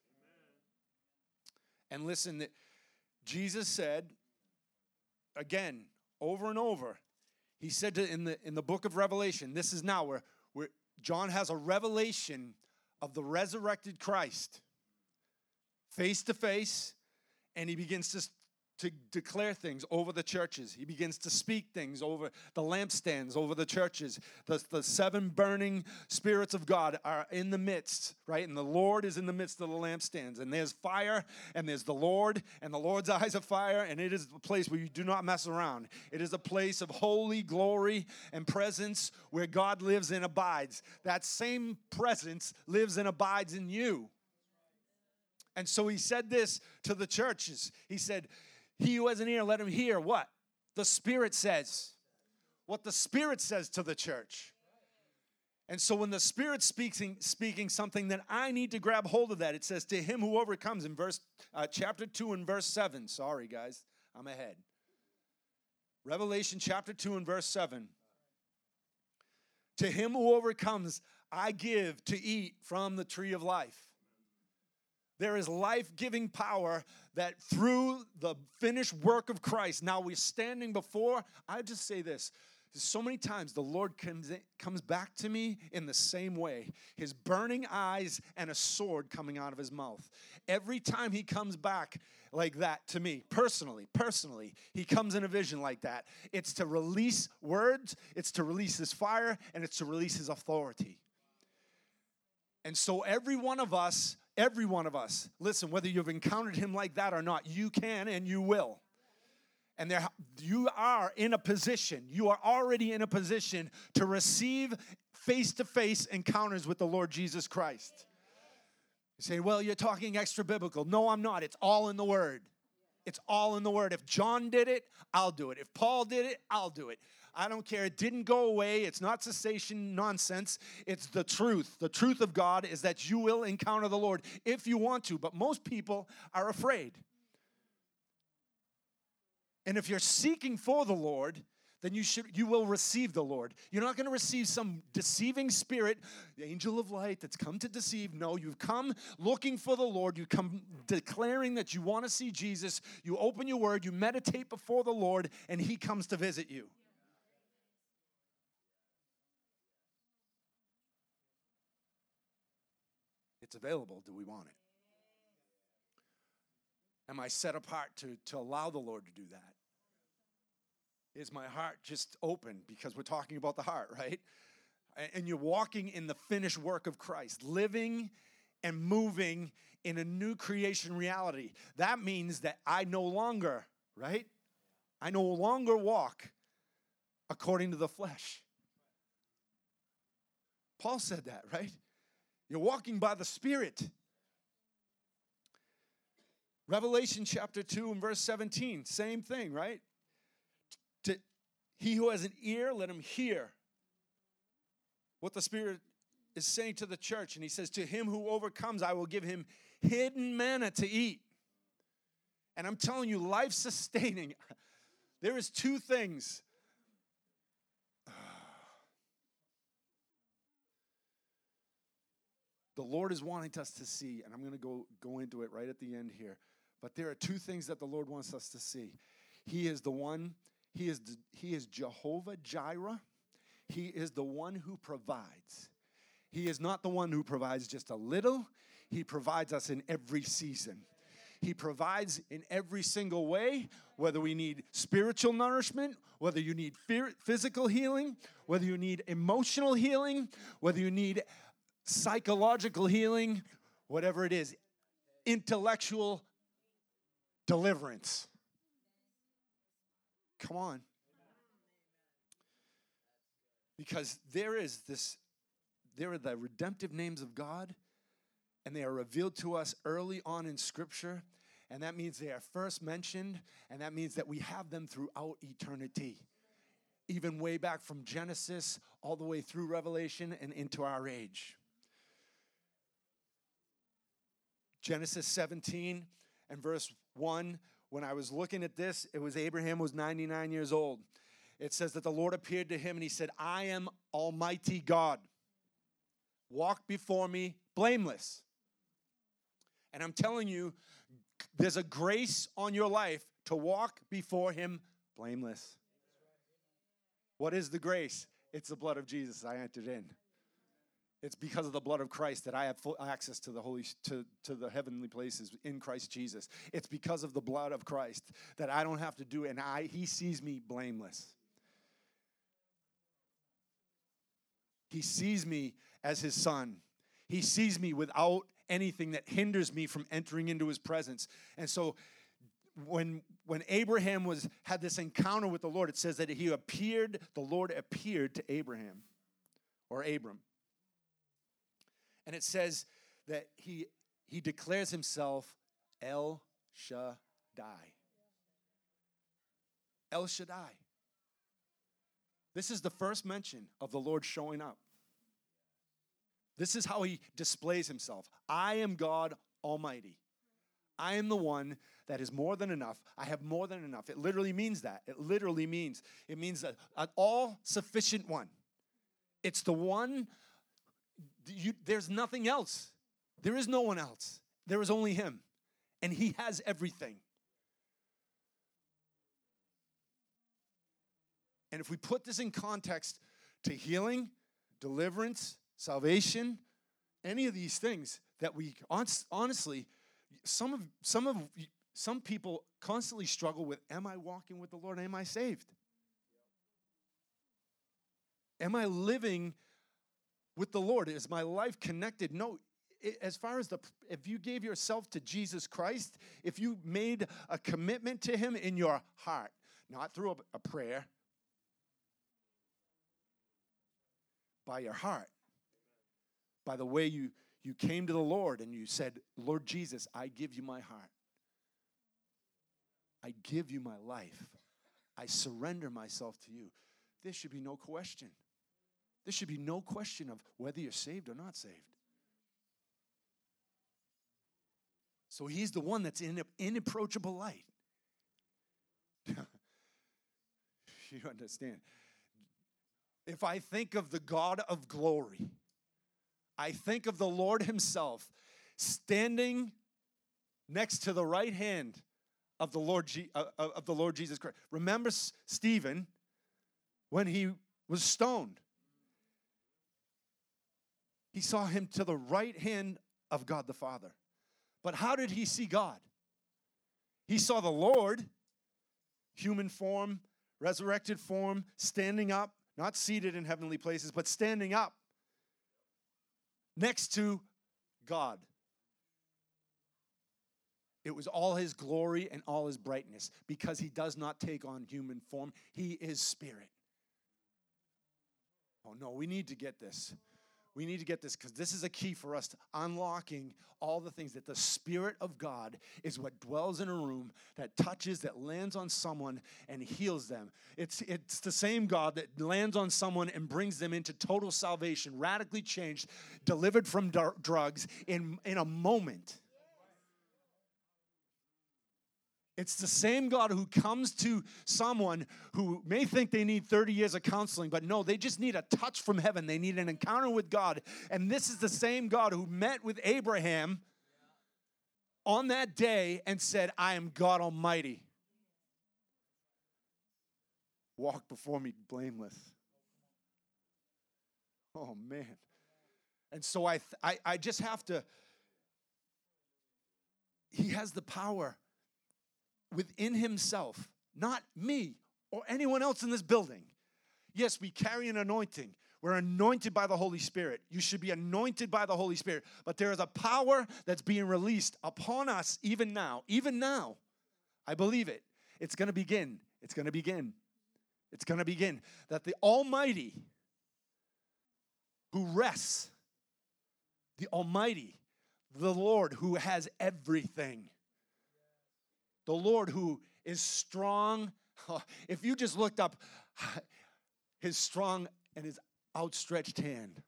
Speaker 1: And listen, Jesus said, again, over and over, he said to, in, the, in the book of Revelation, this is now where John has a revelation of the resurrected Christ face to face, and he begins to to declare things over the churches. He begins to speak things over the lampstands, over the churches. The, the seven burning spirits of God are in the midst, right? And the Lord is in the midst of the lampstands. And there's fire, and there's the Lord, and the Lord's eyes of fire, and it is a place where you do not mess around. It is a place of holy glory and presence where God lives and abides. That same presence lives and abides in you. And so he said this to the churches. He said, he who has an ear, let him hear what? The Spirit says. What the Spirit says to the church. And so when the Spirit's speaking, speaking something, then I need to grab hold of that. It says, To him who overcomes in verse uh, chapter 2 and verse 7. Sorry, guys, I'm ahead. Revelation chapter 2 and verse 7. To him who overcomes, I give to eat from the tree of life. There is life giving power that through the finished work of Christ, now we're standing before. I just say this so many times the Lord comes, comes back to me in the same way his burning eyes and a sword coming out of his mouth. Every time he comes back like that to me, personally, personally, he comes in a vision like that. It's to release words, it's to release his fire, and it's to release his authority. And so every one of us Every one of us. Listen, whether you've encountered him like that or not, you can and you will. And there, you are in a position, you are already in a position to receive face to face encounters with the Lord Jesus Christ. You say, well, you're talking extra biblical. No, I'm not. It's all in the Word. It's all in the Word. If John did it, I'll do it. If Paul did it, I'll do it. I don't care. It didn't go away. It's not cessation nonsense. It's the truth. The truth of God is that you will encounter the Lord if you want to, but most people are afraid. And if you're seeking for the Lord, then you should you will receive the Lord. You're not going to receive some deceiving spirit, the angel of light that's come to deceive. No, you've come looking for the Lord. You come declaring that you want to see Jesus. You open your word, you meditate before the Lord, and he comes to visit you. It's available. Do we want it? Am I set apart to, to allow the Lord to do that? Is my heart just open? Because we're talking about the heart, right? And you're walking in the finished work of Christ, living and moving in a new creation reality. That means that I no longer, right? I no longer walk according to the flesh. Paul said that, right? You're walking by the Spirit. Revelation chapter 2 and verse 17, same thing, right? To, he who has an ear, let him hear what the Spirit is saying to the church. And he says, To him who overcomes, I will give him hidden manna to eat. And I'm telling you, life sustaining. There is two things the Lord is wanting us to see, and I'm going to go, go into it right at the end here. But there are two things that the Lord wants us to see. He is the one, He is, he is Jehovah Jireh. He is the one who provides. He is not the one who provides just a little, He provides us in every season. He provides in every single way, whether we need spiritual nourishment, whether you need physical healing, whether you need emotional healing, whether you need psychological healing, whatever it is, intellectual deliverance. Come on. Because there is this, there are the redemptive names of God, and they are revealed to us early on in Scripture. And that means they are first mentioned, and that means that we have them throughout eternity, even way back from Genesis all the way through Revelation and into our age. Genesis 17 and verse 1, when I was looking at this, it was Abraham was 99 years old. It says that the Lord appeared to him and he said, I am Almighty God. Walk before me blameless. And I'm telling you, there's a grace on your life to walk before him blameless. What is the grace? It's the blood of Jesus I entered in. It's because of the blood of Christ that I have full access to the holy to, to the heavenly places in Christ Jesus. It's because of the blood of Christ that I don't have to do it, and I he sees me blameless. He sees me as his son. He sees me without anything that hinders me from entering into his presence. And so when when Abraham was had this encounter with the Lord, it says that he appeared, the Lord appeared to Abraham or Abram. And it says that he he declares himself El Shaddai. El Shaddai. This is the first mention of the Lord showing up. This is how he displays himself. I am God Almighty. I am the one that is more than enough. I have more than enough. It literally means that. It literally means it means an all sufficient one. It's the one you, there's nothing else. There is no one else. There is only him. And he has everything. And if we put this in context to healing, deliverance, salvation, any of these things that we honestly, some of some of some people constantly struggle with am I walking with the Lord? Am I saved? Am I living with the Lord? Is my life connected? No. As far as the, if you gave yourself to Jesus Christ, if you made a commitment to Him in your heart, not through a, a prayer, by your heart, by the way you, you came to the Lord and you said, Lord Jesus, I give you my heart. I give you my life. I surrender myself to you. There should be no question. There should be no question of whether you're saved or not saved. So he's the one that's in an inapproachable light. you understand? If I think of the God of glory, I think of the Lord Himself standing next to the right hand of the Lord, Je- uh, uh of the Lord Jesus Christ. Remember Stephen when he was stoned? He saw him to the right hand of God the Father. But how did he see God? He saw the Lord, human form, resurrected form, standing up, not seated in heavenly places, but standing up next to God. It was all his glory and all his brightness because he does not take on human form. He is spirit. Oh no, we need to get this. We need to get this because this is a key for us to unlocking all the things that the Spirit of God is what dwells in a room that touches, that lands on someone and heals them. It's, it's the same God that lands on someone and brings them into total salvation, radically changed, delivered from drugs in, in a moment. It's the same God who comes to someone who may think they need 30 years of counseling, but no, they just need a touch from heaven. They need an encounter with God. And this is the same God who met with Abraham on that day and said, I am God Almighty. Walk before me blameless. Oh, man. And so I, th- I, I just have to, he has the power within himself, not me or anyone else in this building. Yes, we carry an anointing. We're anointed by the Holy Spirit. You should be anointed by the Holy Spirit. But there is a power that's being released upon us even now. Even now. I believe it. It's going to begin. It's going to begin. It's going to begin. That the Almighty who rests, the Almighty, the Lord who has everything, the Lord who is strong. If you just looked up his strong and his outstretched hand.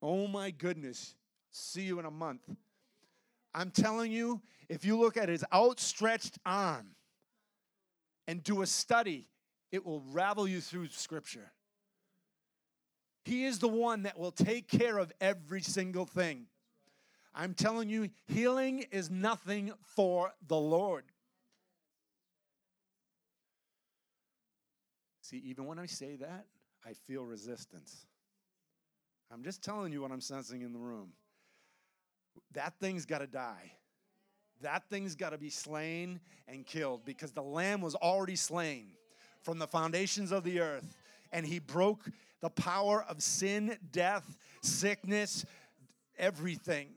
Speaker 1: Oh my goodness. See you in a month. I'm telling you, if you look at his outstretched arm and do a study, it will ravel you through scripture. He is the one that will take care of every single thing. I'm telling you, healing is nothing for the Lord. See, even when I say that, I feel resistance. I'm just telling you what I'm sensing in the room. That thing's got to die. That thing's got to be slain and killed because the lamb was already slain from the foundations of the earth and he broke the power of sin, death, sickness, everything.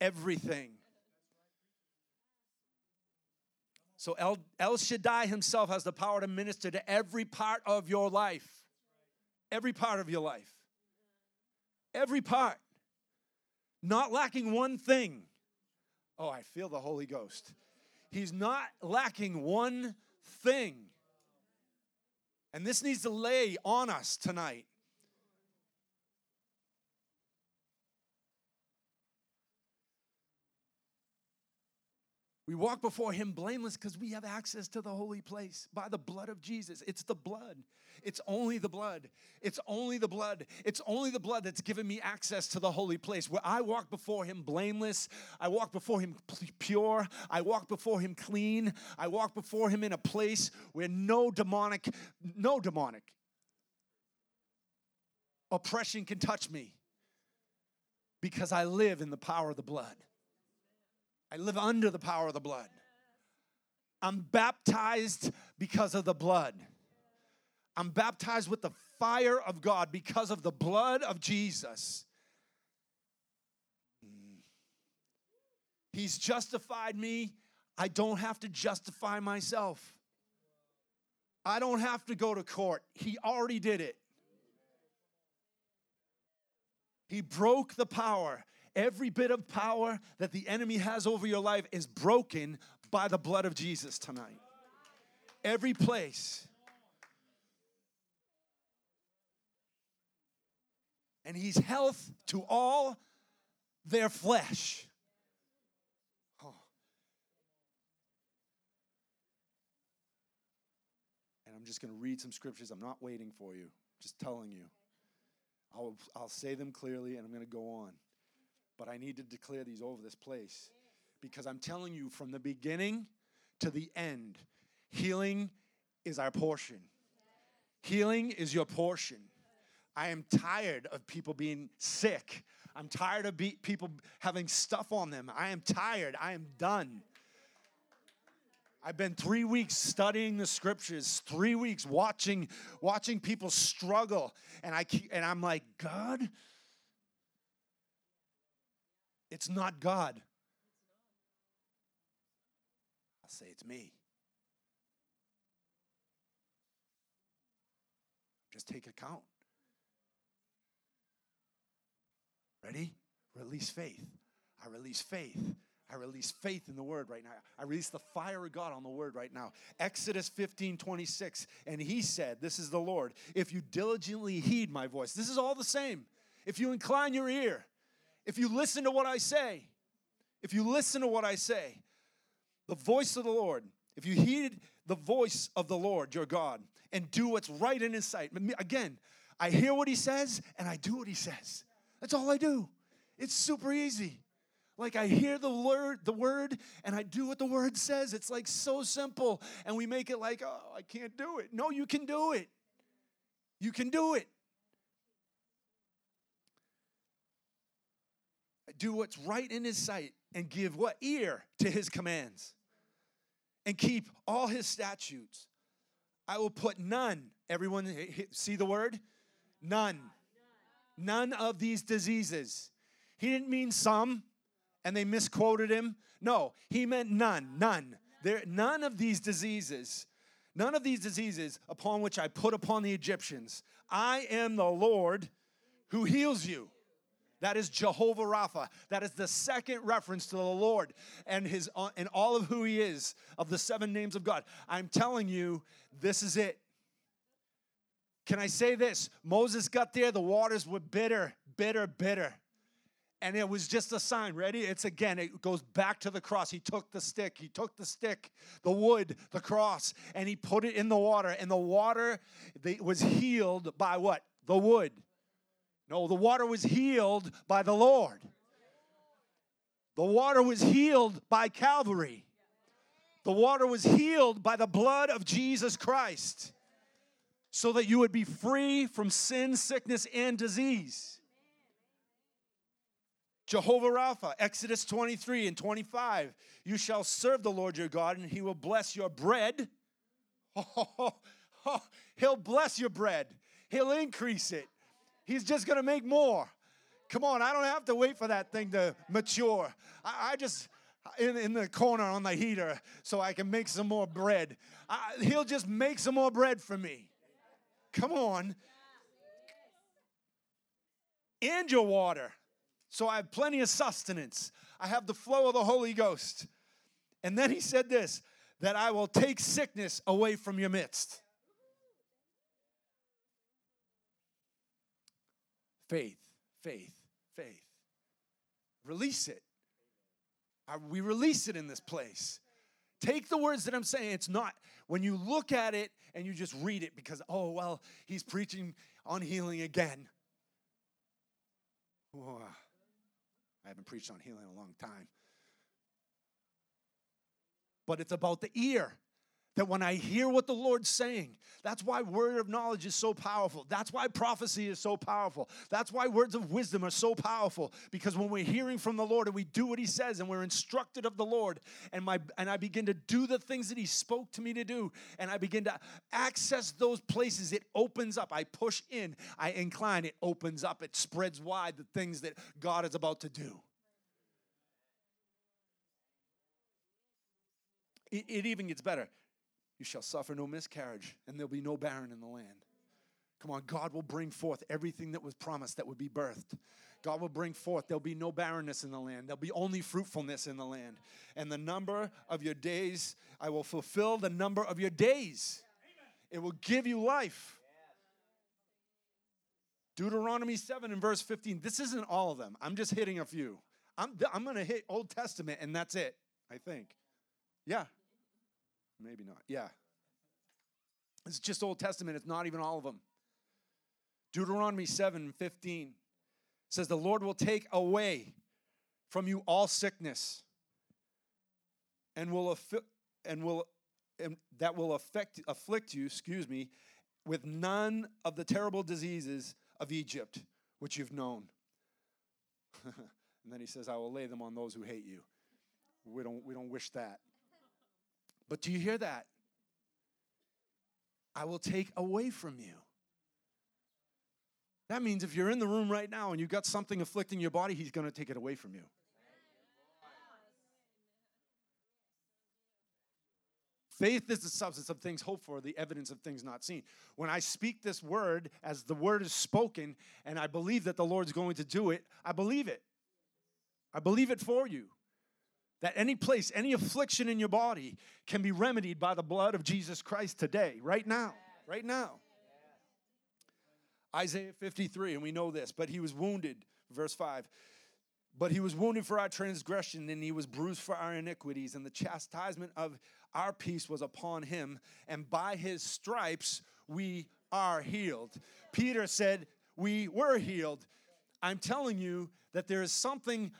Speaker 1: Everything. So El, El Shaddai himself has the power to minister to every part of your life. Every part of your life. Every part. Not lacking one thing. Oh, I feel the Holy Ghost. He's not lacking one thing. And this needs to lay on us tonight. We walk before Him blameless because we have access to the holy place by the blood of Jesus. It's the blood. It's only the blood. It's only the blood. It's only the blood that's given me access to the holy place where I walk before Him blameless. I walk before Him pure. I walk before Him clean. I walk before Him in a place where no demonic, no demonic oppression can touch me because I live in the power of the blood. I live under the power of the blood. I'm baptized because of the blood. I'm baptized with the fire of God because of the blood of Jesus. He's justified me. I don't have to justify myself. I don't have to go to court. He already did it. He broke the power. Every bit of power that the enemy has over your life is broken by the blood of Jesus tonight. Every place. And he's health to all their flesh. Oh. And I'm just going to read some scriptures. I'm not waiting for you, just telling you. I'll, I'll say them clearly and I'm going to go on but I need to declare these over this place because I'm telling you from the beginning to the end, healing is our portion. Healing is your portion. I am tired of people being sick. I'm tired of be- people having stuff on them. I am tired. I am done. I've been three weeks studying the scriptures, three weeks watching watching people struggle, and I keep, and I'm like, God, it's not God. I'll say it's me. Just take account. Ready? Release faith. I release faith. I release faith in the word right now. I release the fire of God on the word right now. Exodus 15 26. And he said, This is the Lord. If you diligently heed my voice, this is all the same. If you incline your ear, if you listen to what I say, if you listen to what I say, the voice of the Lord, if you heed the voice of the Lord your God and do what's right in his sight. Again, I hear what he says and I do what he says. That's all I do. It's super easy. Like I hear the word, the word, and I do what the word says. It's like so simple. And we make it like, oh, I can't do it. No, you can do it. You can do it. Do what's right in his sight and give what? Ear to his commands and keep all his statutes. I will put none everyone see the word? None. None of these diseases. He didn't mean some and they misquoted him. No he meant none none. There none of these diseases none of these diseases upon which i put upon the egyptians. I am the lord who heals you that is Jehovah Rapha. That is the second reference to the Lord and his uh, and all of who he is of the seven names of God. I'm telling you, this is it. Can I say this? Moses got there, the waters were bitter, bitter, bitter. And it was just a sign. Ready? It's again, it goes back to the cross. He took the stick, he took the stick, the wood, the cross, and he put it in the water. And the water was healed by what? The wood. No, the water was healed by the Lord. The water was healed by Calvary. The water was healed by the blood of Jesus Christ so that you would be free from sin, sickness, and disease. Jehovah Rapha, Exodus 23 and 25. You shall serve the Lord your God, and he will bless your bread. Oh, oh, oh, he'll bless your bread, he'll increase it. He's just going to make more. Come on, I don't have to wait for that thing to mature. I, I just, in, in the corner on the heater so I can make some more bread. I, he'll just make some more bread for me. Come on. And your water. So I have plenty of sustenance. I have the flow of the Holy Ghost. And then he said this that I will take sickness away from your midst. Faith, faith, faith. Release it. We release it in this place. Take the words that I'm saying. It's not when you look at it and you just read it because, oh, well, he's preaching on healing again. I haven't preached on healing in a long time. But it's about the ear that when I hear what the Lord's saying, that's why word of knowledge is so powerful. That's why prophecy is so powerful. That's why words of wisdom are so powerful because when we're hearing from the Lord and we do what he says and we're instructed of the Lord and my and I begin to do the things that he spoke to me to do and I begin to access those places it opens up. I push in, I incline, it opens up, it spreads wide the things that God is about to do. It, even gets better. You shall suffer no miscarriage, and there'll be no barren in the land. Come on, God will bring forth everything that was promised that would be birthed. God will bring forth, there'll be no barrenness in the land. There'll be only fruitfulness in the land. And the number of your days, I will fulfill the number of your days. It will give you life. Deuteronomy 7 and verse 15. This isn't all of them. I'm just hitting a few. I'm, I'm going to hit Old Testament, and that's it, I think. Yeah, Maybe not. Yeah. It's just Old Testament, it's not even all of them. Deuteronomy 7 15 says, The Lord will take away from you all sickness and will and will and that will affect afflict you, excuse me, with none of the terrible diseases of Egypt which you've known. and then he says, I will lay them on those who hate you. We don't we don't wish that. But do you hear that? I will take away from you. That means if you're in the room right now and you've got something afflicting your body, he's going to take it away from you. Faith is the substance of things hoped for, the evidence of things not seen. When I speak this word as the word is spoken and I believe that the Lord's going to do it, I believe it. I believe it for you. That any place, any affliction in your body can be remedied by the blood of Jesus Christ today, right now, right now. Isaiah 53, and we know this, but he was wounded, verse 5. But he was wounded for our transgression, and he was bruised for our iniquities, and the chastisement of our peace was upon him, and by his stripes we are healed. Peter said, We were healed. I'm telling you that there is something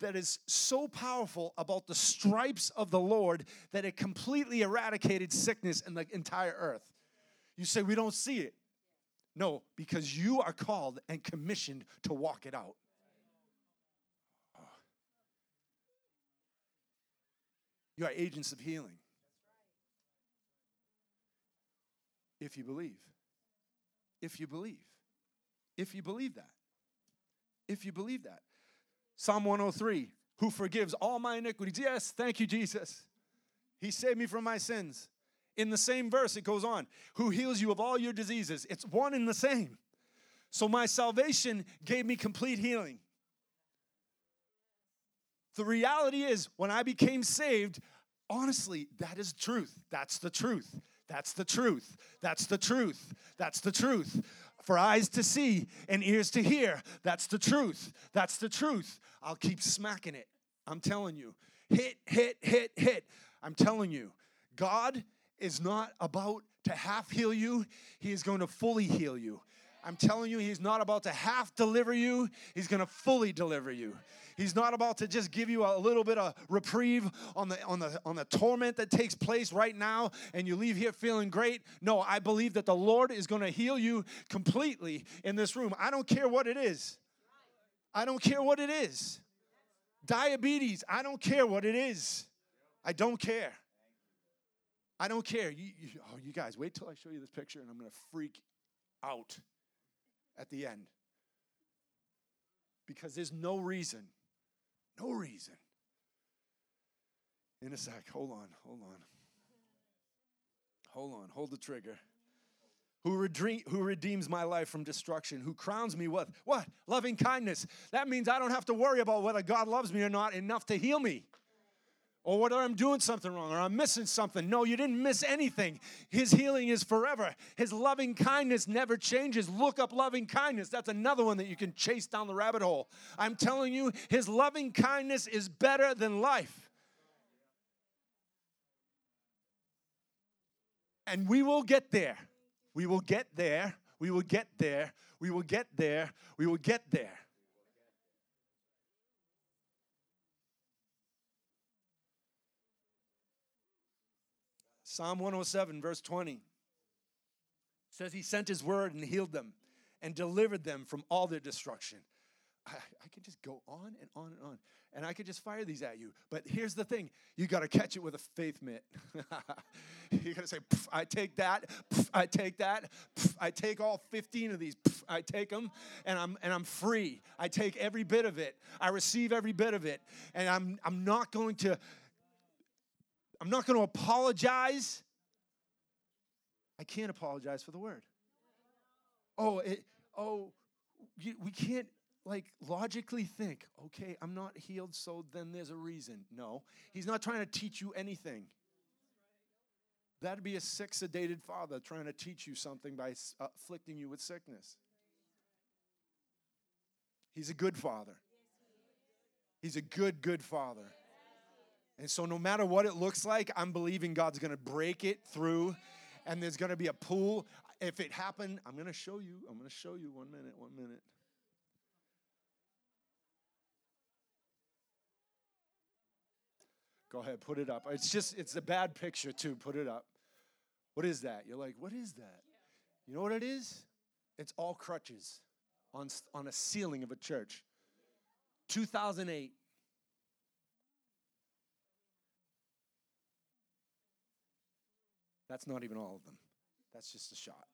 Speaker 1: that is so powerful about the stripes of the Lord that it completely eradicated sickness in the entire earth. You say, We don't see it. No, because you are called and commissioned to walk it out. You are agents of healing. If you believe. If you believe. If you believe that. If you believe that. Psalm 103 Who forgives all my iniquities. Yes, thank you, Jesus. He saved me from my sins. In the same verse, it goes on Who heals you of all your diseases. It's one and the same. So my salvation gave me complete healing. The reality is, when I became saved, honestly, that is truth. That's the truth. That's the truth. That's the truth. That's the truth. For eyes to see and ears to hear. That's the truth. That's the truth. I'll keep smacking it. I'm telling you. Hit, hit, hit, hit. I'm telling you. God is not about to half heal you, He is going to fully heal you. I'm telling you, He's not about to half deliver you, He's going to fully deliver you. He's not about to just give you a little bit of reprieve on the on the on the torment that takes place right now and you leave here feeling great. No, I believe that the Lord is going to heal you completely in this room. I don't care what it is. I don't care what it is. Diabetes, I don't care what it is. I don't care. I don't care. You, you, oh, you guys, wait till I show you this picture and I'm going to freak out at the end. Because there's no reason, no reason. In a sec, hold on, hold on. Hold on, hold the trigger. Who, redeem, who redeems my life from destruction, who crowns me with what? Loving kindness. That means I don't have to worry about whether God loves me or not enough to heal me or whether I'm doing something wrong or I'm missing something. No, you didn't miss anything. His healing is forever. His loving kindness never changes. Look up loving kindness. That's another one that you can chase down the rabbit hole. I'm telling you, His loving kindness is better than life. And we will get there. We will get there. We will get there. We will get there. We will get there. Psalm 107, verse 20 says, He sent His word and healed them and delivered them from all their destruction. I, I just go on and on and on. And I could just fire these at you. But here's the thing you got to catch it with a faith mitt. you got to say, I take that, I take that, I take all 15 of these, I take them, and I'm, and I'm free. I take every bit of it. I receive every bit of it. And I'm, I'm not going to I'm not going to apologize. I can't apologize for the word. Oh, it, oh, we can't like logically think, okay, I'm not healed, so then there's a reason. No, he's not trying to teach you anything. That'd be a sick, sedated father trying to teach you something by uh, afflicting you with sickness. He's a good father. He's a good, good father. And so, no matter what it looks like, I'm believing God's gonna break it through, and there's gonna be a pool. If it happened, I'm gonna show you. I'm gonna show you one minute, one minute. Go ahead, put it up. It's just, it's a bad picture too. Put it up. What is that? You're like, what is that? You know what it is? It's all crutches on, on a ceiling of a church. 2008. That's not even all of them. That's just a shot.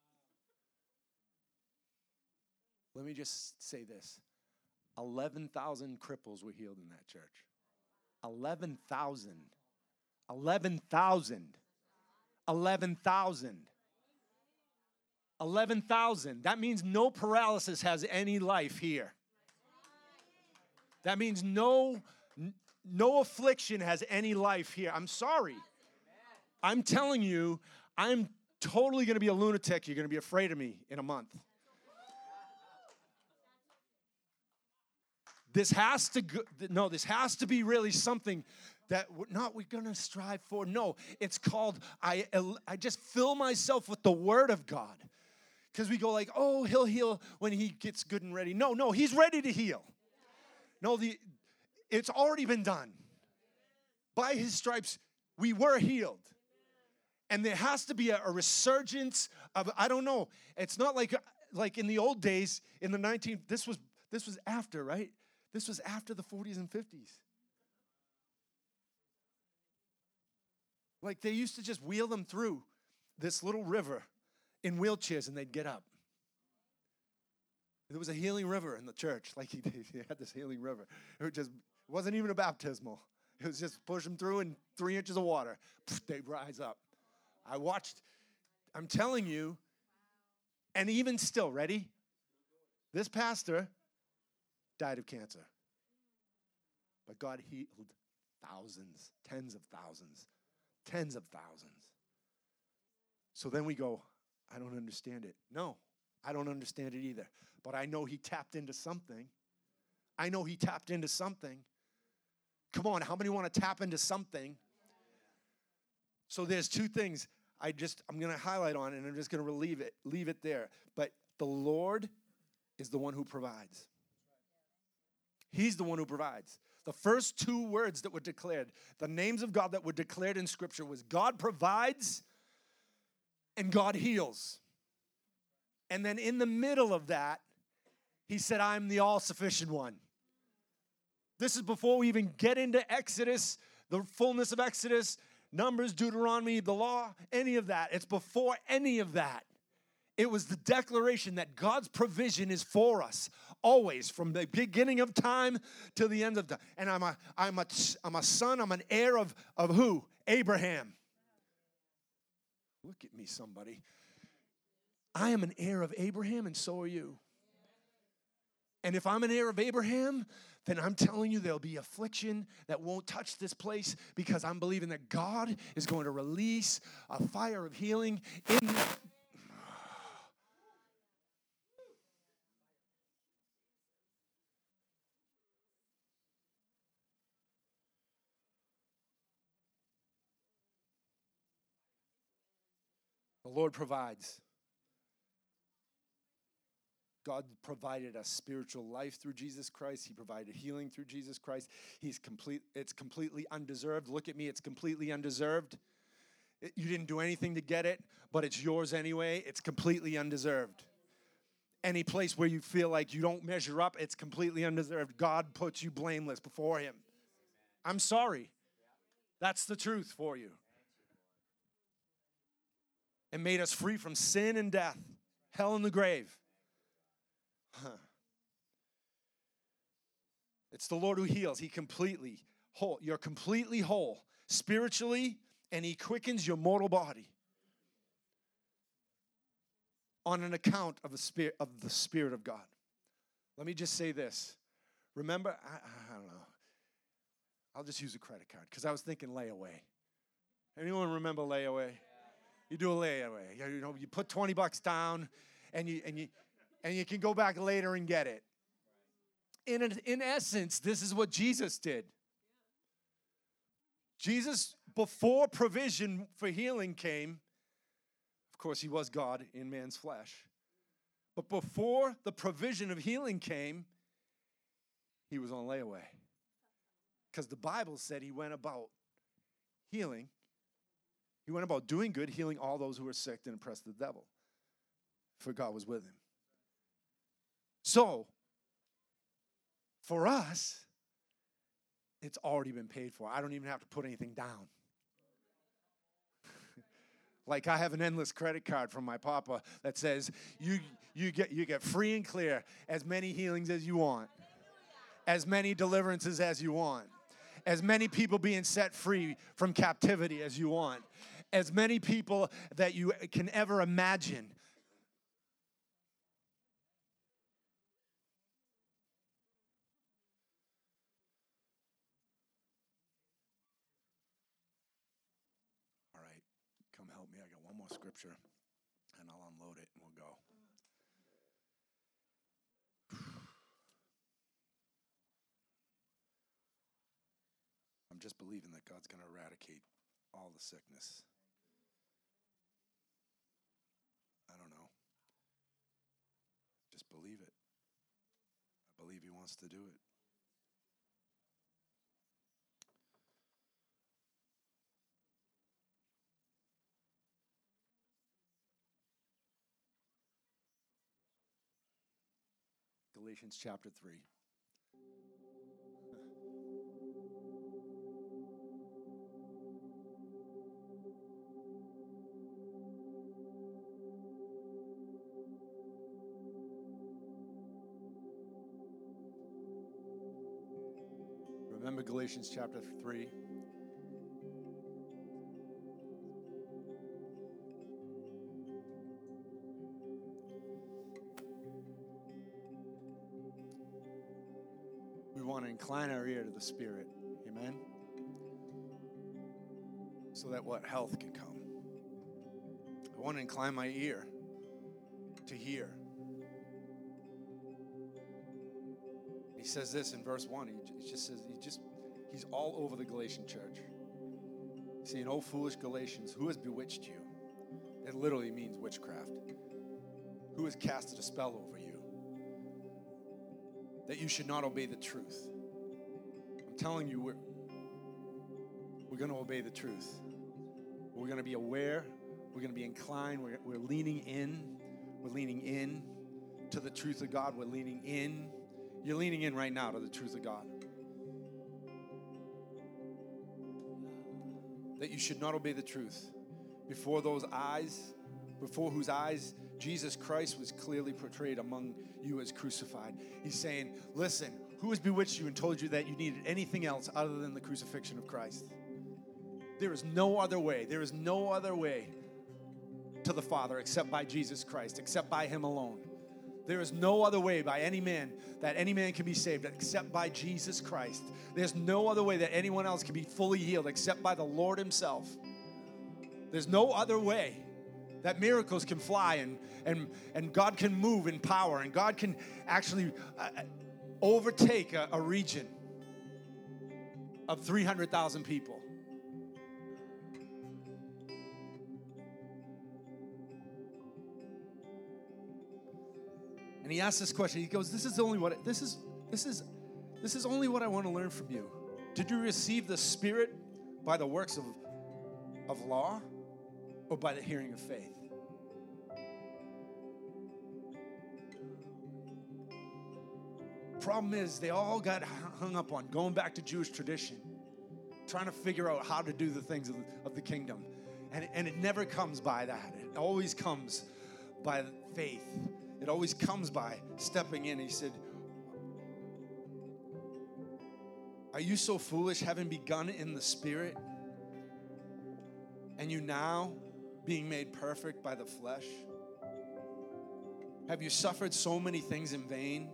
Speaker 1: Let me just say this 11,000 cripples were healed in that church. 11,000. 11,000. 11,000. 11,000. That means no paralysis has any life here. That means no no affliction has any life here. I'm sorry. I'm telling you, I'm totally going to be a lunatic. You're going to be afraid of me in a month. This has to go, no, this has to be really something that we're not we're going to strive for. No, it's called I I just fill myself with the word of God. Cuz we go like, "Oh, he'll heal when he gets good and ready." No, no, he's ready to heal. No, the it's already been done. By his stripes we were healed and there has to be a, a resurgence of I don't know. It's not like like in the old days in the 19 this was this was after, right? This was after the 40s and 50s. Like they used to just wheel them through this little river in wheelchairs and they'd get up. There was a healing river in the church. Like he, did, he had this healing river. It just wasn't even a baptismal. It was just push them through in three inches of water. They rise up. I watched, I'm telling you, and even still, ready? This pastor died of cancer. But God healed thousands, tens of thousands, tens of thousands. So then we go, I don't understand it. No, I don't understand it either. But I know he tapped into something. I know he tapped into something. Come on, how many want to tap into something? So there's two things I just I'm going to highlight on and I'm just going to leave it leave it there. But the Lord is the one who provides. He's the one who provides. The first two words that were declared, the names of God that were declared in scripture was God provides and God heals. And then in the middle of that, he said, I'm the all sufficient one. This is before we even get into Exodus, the fullness of Exodus, Numbers, Deuteronomy, the law, any of that. It's before any of that. It was the declaration that God's provision is for us always from the beginning of time to the end of time. And I'm a, I'm a, I'm a son, I'm an heir of, of who? Abraham. Look at me, somebody. I am an heir of Abraham, and so are you. And if I'm an heir of Abraham, then I'm telling you there'll be affliction that won't touch this place because I'm believing that God is going to release a fire of healing in The Lord provides. God provided us spiritual life through Jesus Christ. He provided healing through Jesus Christ. He's complete it's completely undeserved. Look at me, it's completely undeserved. It, you didn't do anything to get it, but it's yours anyway. It's completely undeserved. Any place where you feel like you don't measure up, it's completely undeserved. God puts you blameless before him. I'm sorry. That's the truth for you and made us free from sin and death, hell and the grave. Huh. It's the Lord who heals. He completely whole. You're completely whole spiritually, and He quickens your mortal body on an account of the spirit of the Spirit of God. Let me just say this. Remember, I, I don't know. I'll just use a credit card because I was thinking layaway. Anyone remember layaway? You do a layaway. You know, you put 20 bucks down and you and you and you can go back later and get it. In, in essence, this is what Jesus did. Jesus, before provision for healing came, of course, he was God in man's flesh. But before the provision of healing came, he was on layaway. Because the Bible said he went about healing he went about doing good, healing all those who were sick and oppressed the devil, for God was with him. So, for us, it's already been paid for. I don't even have to put anything down. like I have an endless credit card from my papa that says you you get you get free and clear as many healings as you want. As many deliverances as you want. As many people being set free from captivity as you want as many people that you can ever imagine. All right, come help me. I got one more scripture and I'll unload it and we'll go. I'm just believing that God's going to eradicate all the sickness. I don't know. Just believe it. I believe He wants to do it. Galatians chapter 3. Galatians chapter 3? We want to incline our ear to the Spirit. Amen? So that what? Health can come. I want to incline my ear to hear. He says this in verse 1. He, he just says, he just, he's all over the Galatian church. Saying, Oh, foolish Galatians, who has bewitched you? It literally means witchcraft. Who has casted a spell over you? That you should not obey the truth. I'm telling you, we're, we're going to obey the truth. We're going to be aware. We're going to be inclined. We're, we're leaning in. We're leaning in to the truth of God. We're leaning in. You're leaning in right now to the truth of God. That you should not obey the truth before those eyes, before whose eyes Jesus Christ was clearly portrayed among you as crucified. He's saying, Listen, who has bewitched you and told you that you needed anything else other than the crucifixion of Christ? There is no other way. There is no other way to the Father except by Jesus Christ, except by Him alone. There is no other way by any man that any man can be saved except by Jesus Christ. There's no other way that anyone else can be fully healed except by the Lord Himself. There's no other way that miracles can fly and, and, and God can move in power and God can actually uh, overtake a, a region of 300,000 people. He asks this question. He goes, "This is only what this is this is this is only what I want to learn from you. Did you receive the Spirit by the works of of law or by the hearing of faith?" Problem is, they all got hung up on going back to Jewish tradition, trying to figure out how to do the things of the, of the kingdom. And, and it never comes by that. It always comes by faith. It always comes by stepping in. He said, Are you so foolish, having begun in the Spirit, and you now being made perfect by the flesh? Have you suffered so many things in vain?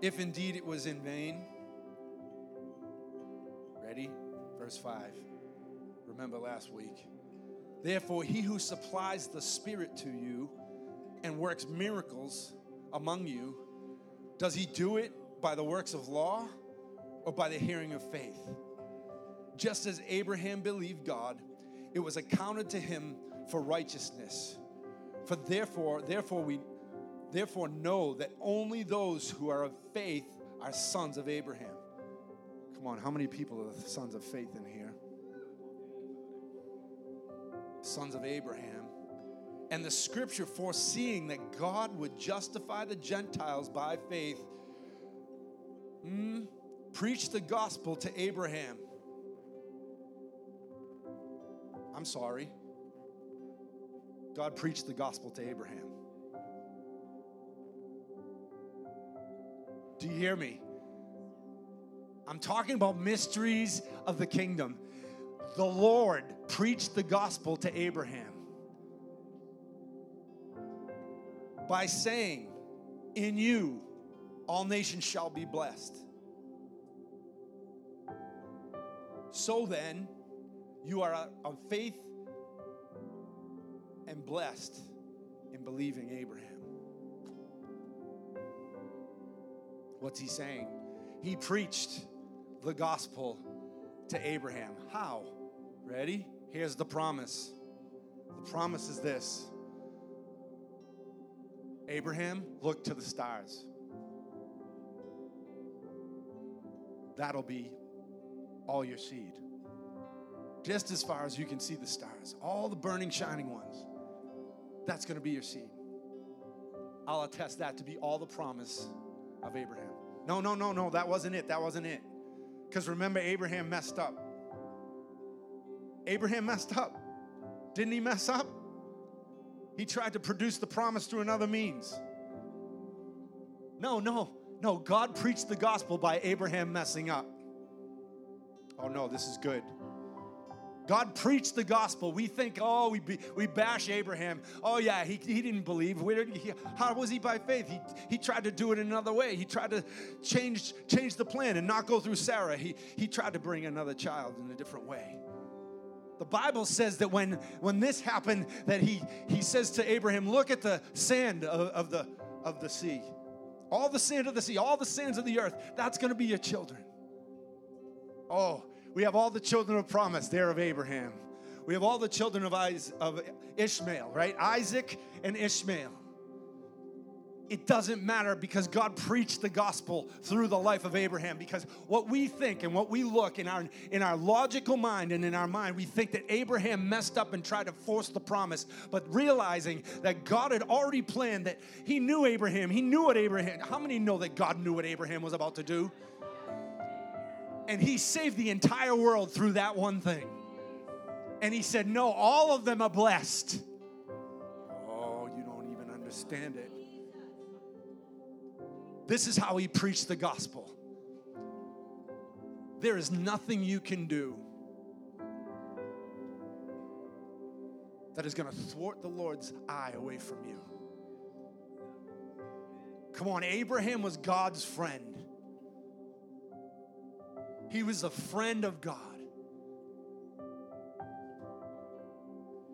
Speaker 1: If indeed it was in vain. Ready? Verse 5. Remember last week. Therefore, he who supplies the Spirit to you and works miracles among you, does he do it by the works of law or by the hearing of faith? Just as Abraham believed God, it was accounted to him for righteousness. For therefore, therefore we therefore know that only those who are of faith are sons of Abraham. Come on, how many people are the sons of faith in here? Sons of Abraham. And the scripture foreseeing that God would justify the Gentiles by faith, mm, preached the gospel to Abraham. I'm sorry. God preached the gospel to Abraham. Do you hear me? I'm talking about mysteries of the kingdom. The Lord preached the gospel to Abraham by saying, In you all nations shall be blessed. So then, you are uh, of faith and blessed in believing Abraham. What's he saying? He preached the gospel to Abraham. How? Ready? Here's the promise. The promise is this Abraham, look to the stars. That'll be all your seed. Just as far as you can see the stars, all the burning, shining ones. That's going to be your seed. I'll attest that to be all the promise of Abraham. No, no, no, no, that wasn't it. That wasn't it. Because remember, Abraham messed up. Abraham messed up. Didn't he mess up? He tried to produce the promise through another means. No, no, no. God preached the gospel by Abraham messing up. Oh no, this is good. God preached the gospel. We think, oh, we, be, we bash Abraham. Oh, yeah, he, he didn't believe. Did he, how was he by faith? He, he tried to do it another way. He tried to change, change the plan and not go through Sarah. He, he tried to bring another child in a different way. The Bible says that when, when this happened, that he, he says to Abraham, look at the sand of, of, the, of the sea. All the sand of the sea, all the sands of the earth, that's going to be your children. Oh, we have all the children of promise there of Abraham. We have all the children of, Is- of Ishmael, right? Isaac and Ishmael. It doesn't matter because God preached the gospel through the life of Abraham. Because what we think and what we look in our in our logical mind and in our mind, we think that Abraham messed up and tried to force the promise, but realizing that God had already planned that He knew Abraham. He knew what Abraham. How many know that God knew what Abraham was about to do? And he saved the entire world through that one thing. And he said, No, all of them are blessed. Oh, you don't even understand it. This is how he preached the gospel. There is nothing you can do that is going to thwart the Lord's eye away from you. Come on, Abraham was God's friend. He was a friend of God.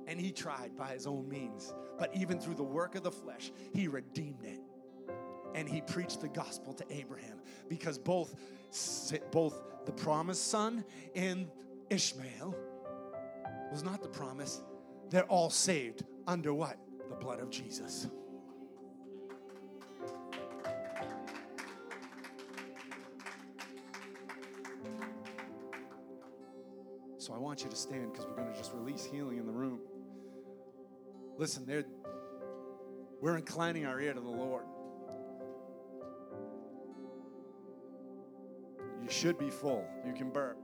Speaker 1: And he tried by his own means. But even through the work of the flesh, he redeemed it. And he preached the gospel to Abraham because both, both the promised son and Ishmael was not the promise. They're all saved under what? The blood of Jesus. So I want you to stand because we're going to just release healing in the room. Listen, we're inclining our ear to the Lord. Should be full. You can burp.